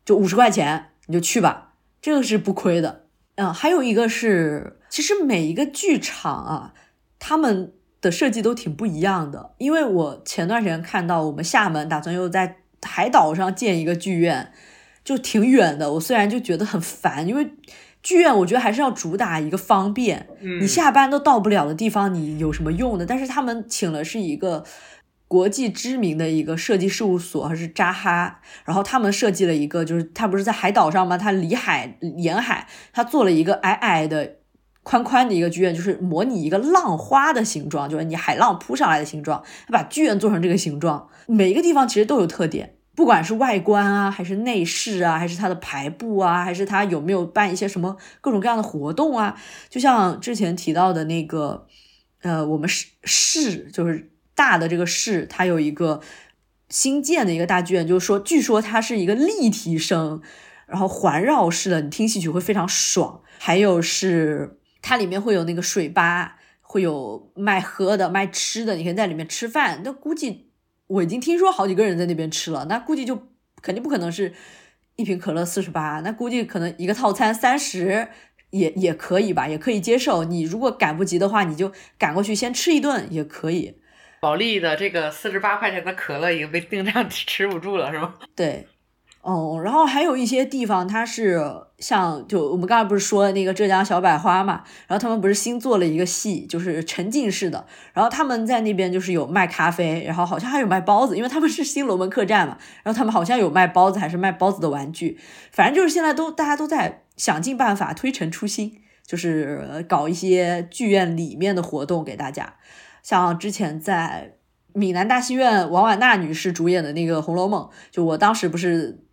就五十块钱你就去吧。这个是不亏的，嗯，还有一个是，其实每一个剧场啊，他们的设计都挺不一样的。因为我前段时间看到我们厦门打算又在海岛上建一个剧院，就挺远的。我虽然就觉得很烦，因为剧院我觉得还是要主打一个方便，你下班都到不了的地方，你有什么用的？但是他们请了是一个。国际知名的一个设计事务所，还是扎哈，然后他们设计了一个，就是他不是在海岛上吗？他离海沿海，他做了一个矮矮的、宽宽的一个剧院，就是模拟一个浪花的形状，就是你海浪扑上来的形状。他把剧院做成这个形状，每一个地方其实都有特点，不管是外观啊，还是内饰啊，还是它的排布啊，还是它有没有办一些什么各种各样的活动啊。就像之前提到的那个，呃，我们市市就是。大的这个市，它有一个新建的一个大剧院，就是说，据说它是一个立体声，然后环绕式的，你听戏曲会非常爽。还有是它里面会有那个水吧，会有卖喝的、卖吃的，你可以在里面吃饭。那估计我已经听说好几个人在那边吃了，那估计就肯定不可能是一瓶可乐四十八，那估计可能一个套餐三十也也可以吧，也可以接受。你如果赶不及的话，你就赶过去先吃一顿也可以。保利的这个四十八块钱的可乐已经被定量 [laughs] 吃不住了，是吗？对，哦，然后还有一些地方，它是像就我们刚才不是说那个浙江小百花嘛，然后他们不是新做了一个戏，就是沉浸式的，然后他们在那边就是有卖咖啡，然后好像还有卖包子，因为他们是新龙门客栈嘛，然后他们好像有卖包子，还是卖包子的玩具，反正就是现在都大家都在想尽办法推陈出新。就是搞一些剧院里面的活动给大家。像之前在闽南大戏院王婉娜女士主演的那个《红楼梦》，就我当时不是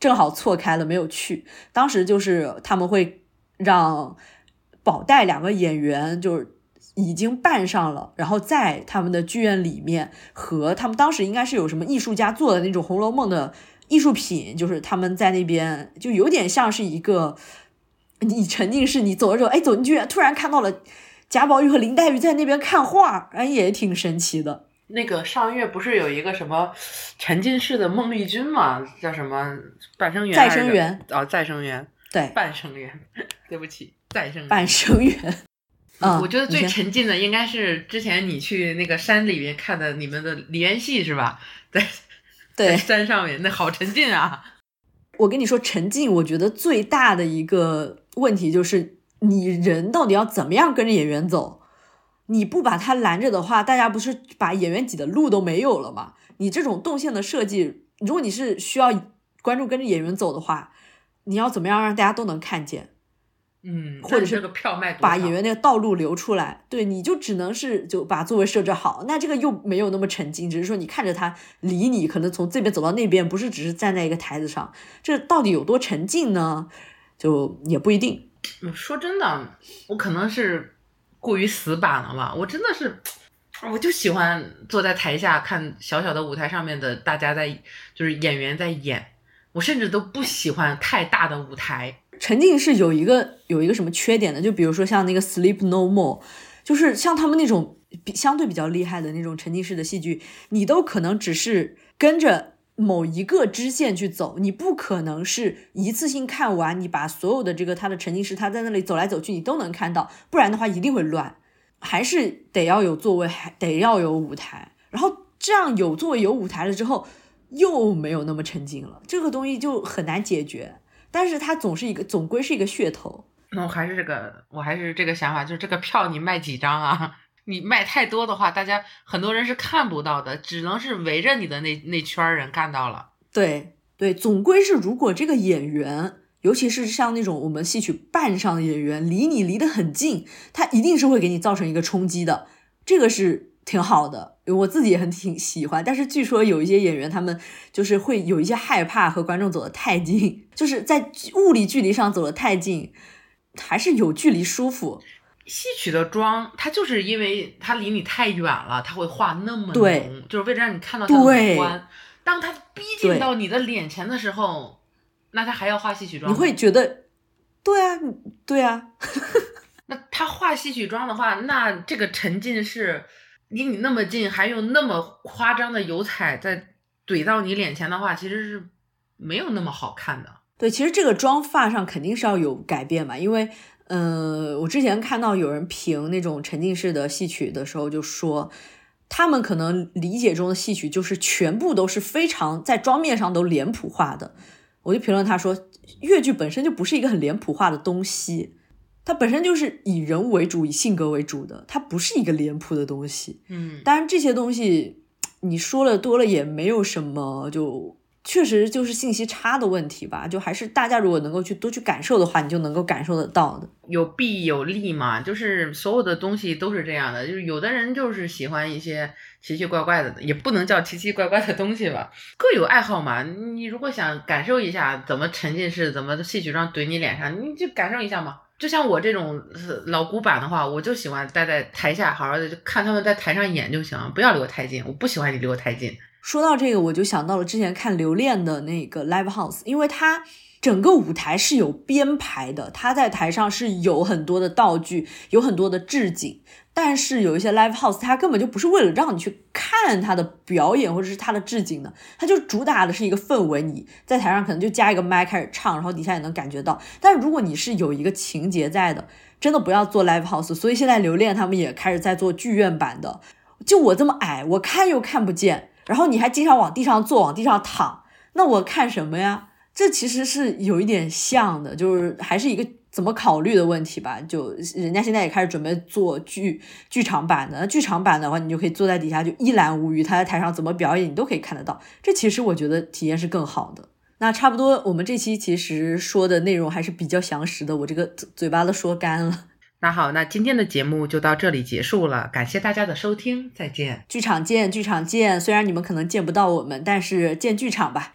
正好错开了没有去，当时就是他们会让宝黛两个演员就是。已经办上了，然后在他们的剧院里面和他们当时应该是有什么艺术家做的那种《红楼梦》的艺术品，就是他们在那边就有点像是一个你沉浸式，你走的时候，哎，走进去突然看到了贾宝玉和林黛玉在那边看画，哎，也挺神奇的。那个上月不是有一个什么沉浸式的孟丽君嘛？叫什么半生缘？再生缘？哦，再生缘。对，半生缘。对不起，再生。半生缘。嗯我觉得最沉浸的应该是之前你去那个山里面看的你们的联系是吧？在 [laughs] 对山上面那好沉浸啊！我跟你说，沉浸，我觉得最大的一个问题就是你人到底要怎么样跟着演员走？你不把他拦着的话，大家不是把演员挤的路都没有了吗？你这种动线的设计，如果你是需要观众跟着演员走的话，你要怎么样让大家都能看见？嗯，或者是个票卖把演员那个道路留出来，对，你就只能是就把座位设置好，那这个又没有那么沉浸，只是说你看着他离你可能从这边走到那边，不是只是站在一个台子上，这到底有多沉浸呢？就也不一定。说真的，我可能是过于死板了吧，我真的是，我就喜欢坐在台下看小小的舞台上面的大家在，就是演员在演，我甚至都不喜欢太大的舞台。沉浸式有一个有一个什么缺点呢？就比如说像那个 Sleep No More，就是像他们那种比相对比较厉害的那种沉浸式的戏剧，你都可能只是跟着某一个支线去走，你不可能是一次性看完，你把所有的这个他的沉浸式，他在那里走来走去，你都能看到，不然的话一定会乱，还是得要有座位，还得要有舞台，然后这样有座位有舞台了之后，又没有那么沉浸了，这个东西就很难解决。但是它总是一个，总归是一个噱头。那我还是这个，我还是这个想法，就是这个票你卖几张啊？你卖太多的话，大家很多人是看不到的，只能是围着你的那那圈人看到了。对对，总归是如果这个演员，尤其是像那种我们戏曲扮上的演员，离你离得很近，他一定是会给你造成一个冲击的。这个是。挺好的，我自己也很挺喜欢。但是据说有一些演员，他们就是会有一些害怕和观众走得太近，就是在物理距离上走得太近，还是有距离舒服。戏曲的妆，它就是因为它离你太远了，它会画那么浓，就是为了让你看到它的五官。当它逼近到你的脸前的时候，那他还要画戏曲妆？你会觉得，对啊，对啊。[laughs] 那他画戏曲妆的话，那这个沉浸式。离你那么近，还用那么夸张的油彩在怼到你脸前的话，其实是没有那么好看的。对，其实这个妆发上肯定是要有改变嘛，因为，呃，我之前看到有人评那种沉浸式的戏曲的时候，就说他们可能理解中的戏曲就是全部都是非常在妆面上都脸谱化的。我就评论他说，越剧本身就不是一个很脸谱化的东西。它本身就是以人为主、以性格为主的，它不是一个脸谱的东西。嗯，当然这些东西你说了多了也没有什么，就确实就是信息差的问题吧。就还是大家如果能够去多去感受的话，你就能够感受得到的。有弊有利嘛，就是所有的东西都是这样的。就是有的人就是喜欢一些奇奇怪怪的，也不能叫奇奇怪怪的东西吧，各有爱好嘛。你如果想感受一下怎么沉浸式，怎么戏曲妆怼你脸上，你就感受一下嘛。就像我这种老古板的话，我就喜欢待在台下，好好的就看他们在台上演就行，不要离我太近。我不喜欢你离我太近。说到这个，我就想到了之前看刘恋的那个 live house，因为它整个舞台是有编排的，他在台上是有很多的道具，有很多的置景。但是有一些 live house，它根本就不是为了让你去看他的表演或者是他的置景的，它就主打的是一个氛围。你在台上可能就加一个麦开始唱，然后底下也能感觉到。但是如果你是有一个情节在的，真的不要做 live house。所以现在留恋他们也开始在做剧院版的。就我这么矮，我看又看不见，然后你还经常往地上坐，往地上躺，那我看什么呀？这其实是有一点像的，就是还是一个。怎么考虑的问题吧，就人家现在也开始准备做剧剧场版的。剧场版的话，你就可以坐在底下就一览无余，他在台上怎么表演你都可以看得到。这其实我觉得体验是更好的。那差不多，我们这期其实说的内容还是比较详实的，我这个嘴巴都说干了。那好，那今天的节目就到这里结束了，感谢大家的收听，再见。剧场见，剧场见。虽然你们可能见不到我们，但是见剧场吧。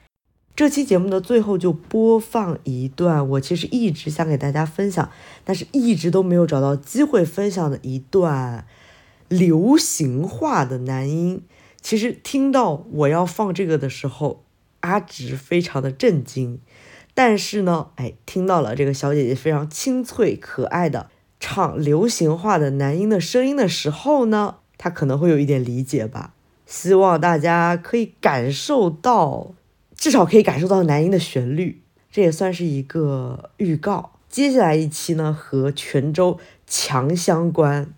这期节目的最后就播放一段，我其实一直想给大家分享，但是一直都没有找到机会分享的一段流行化的男音。其实听到我要放这个的时候，阿直非常的震惊，但是呢，哎，听到了这个小姐姐非常清脆可爱的。唱流行化的男音的声音的时候呢，他可能会有一点理解吧。希望大家可以感受到，至少可以感受到男音的旋律，这也算是一个预告。接下来一期呢，和泉州强相关。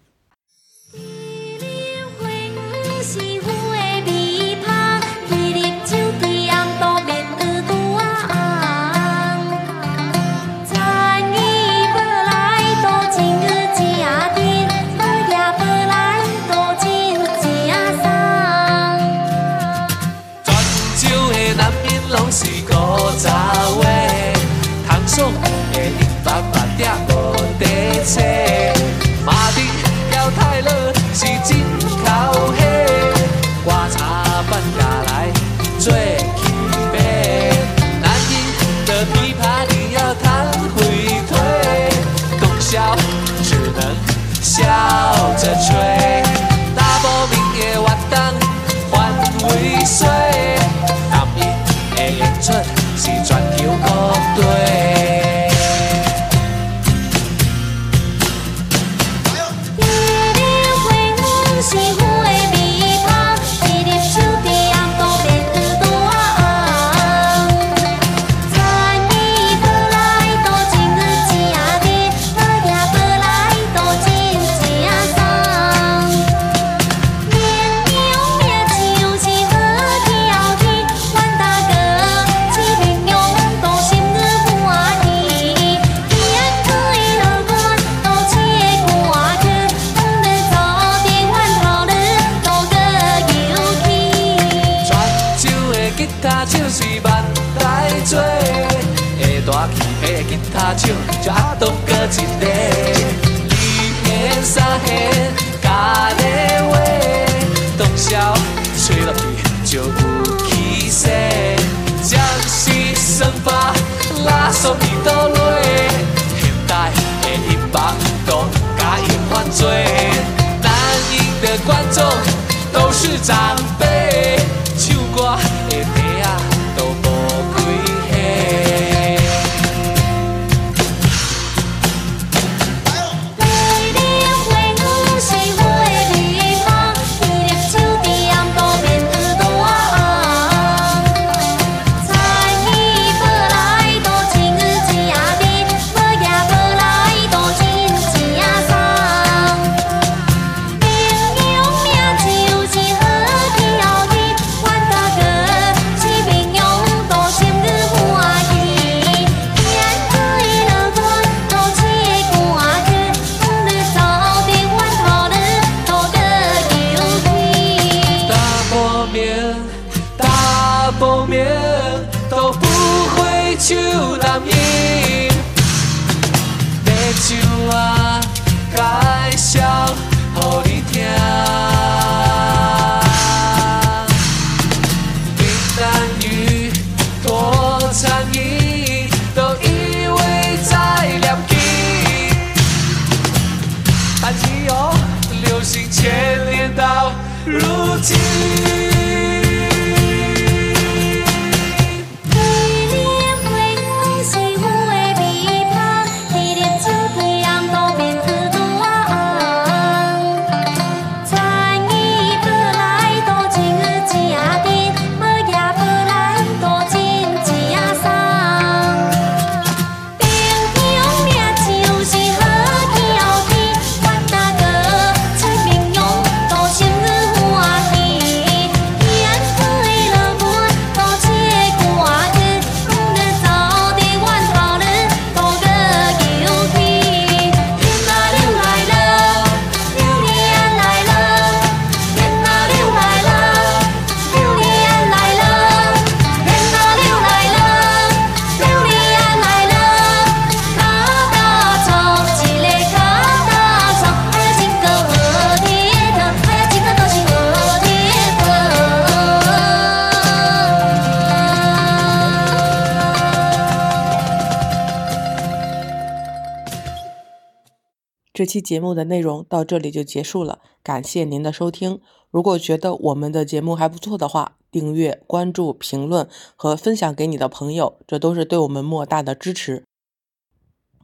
方面都不会像男人。欲唱啊，介绍给你听。期节目的内容到这里就结束了，感谢您的收听。如果觉得我们的节目还不错的话，订阅、关注、评论和分享给你的朋友，这都是对我们莫大的支持。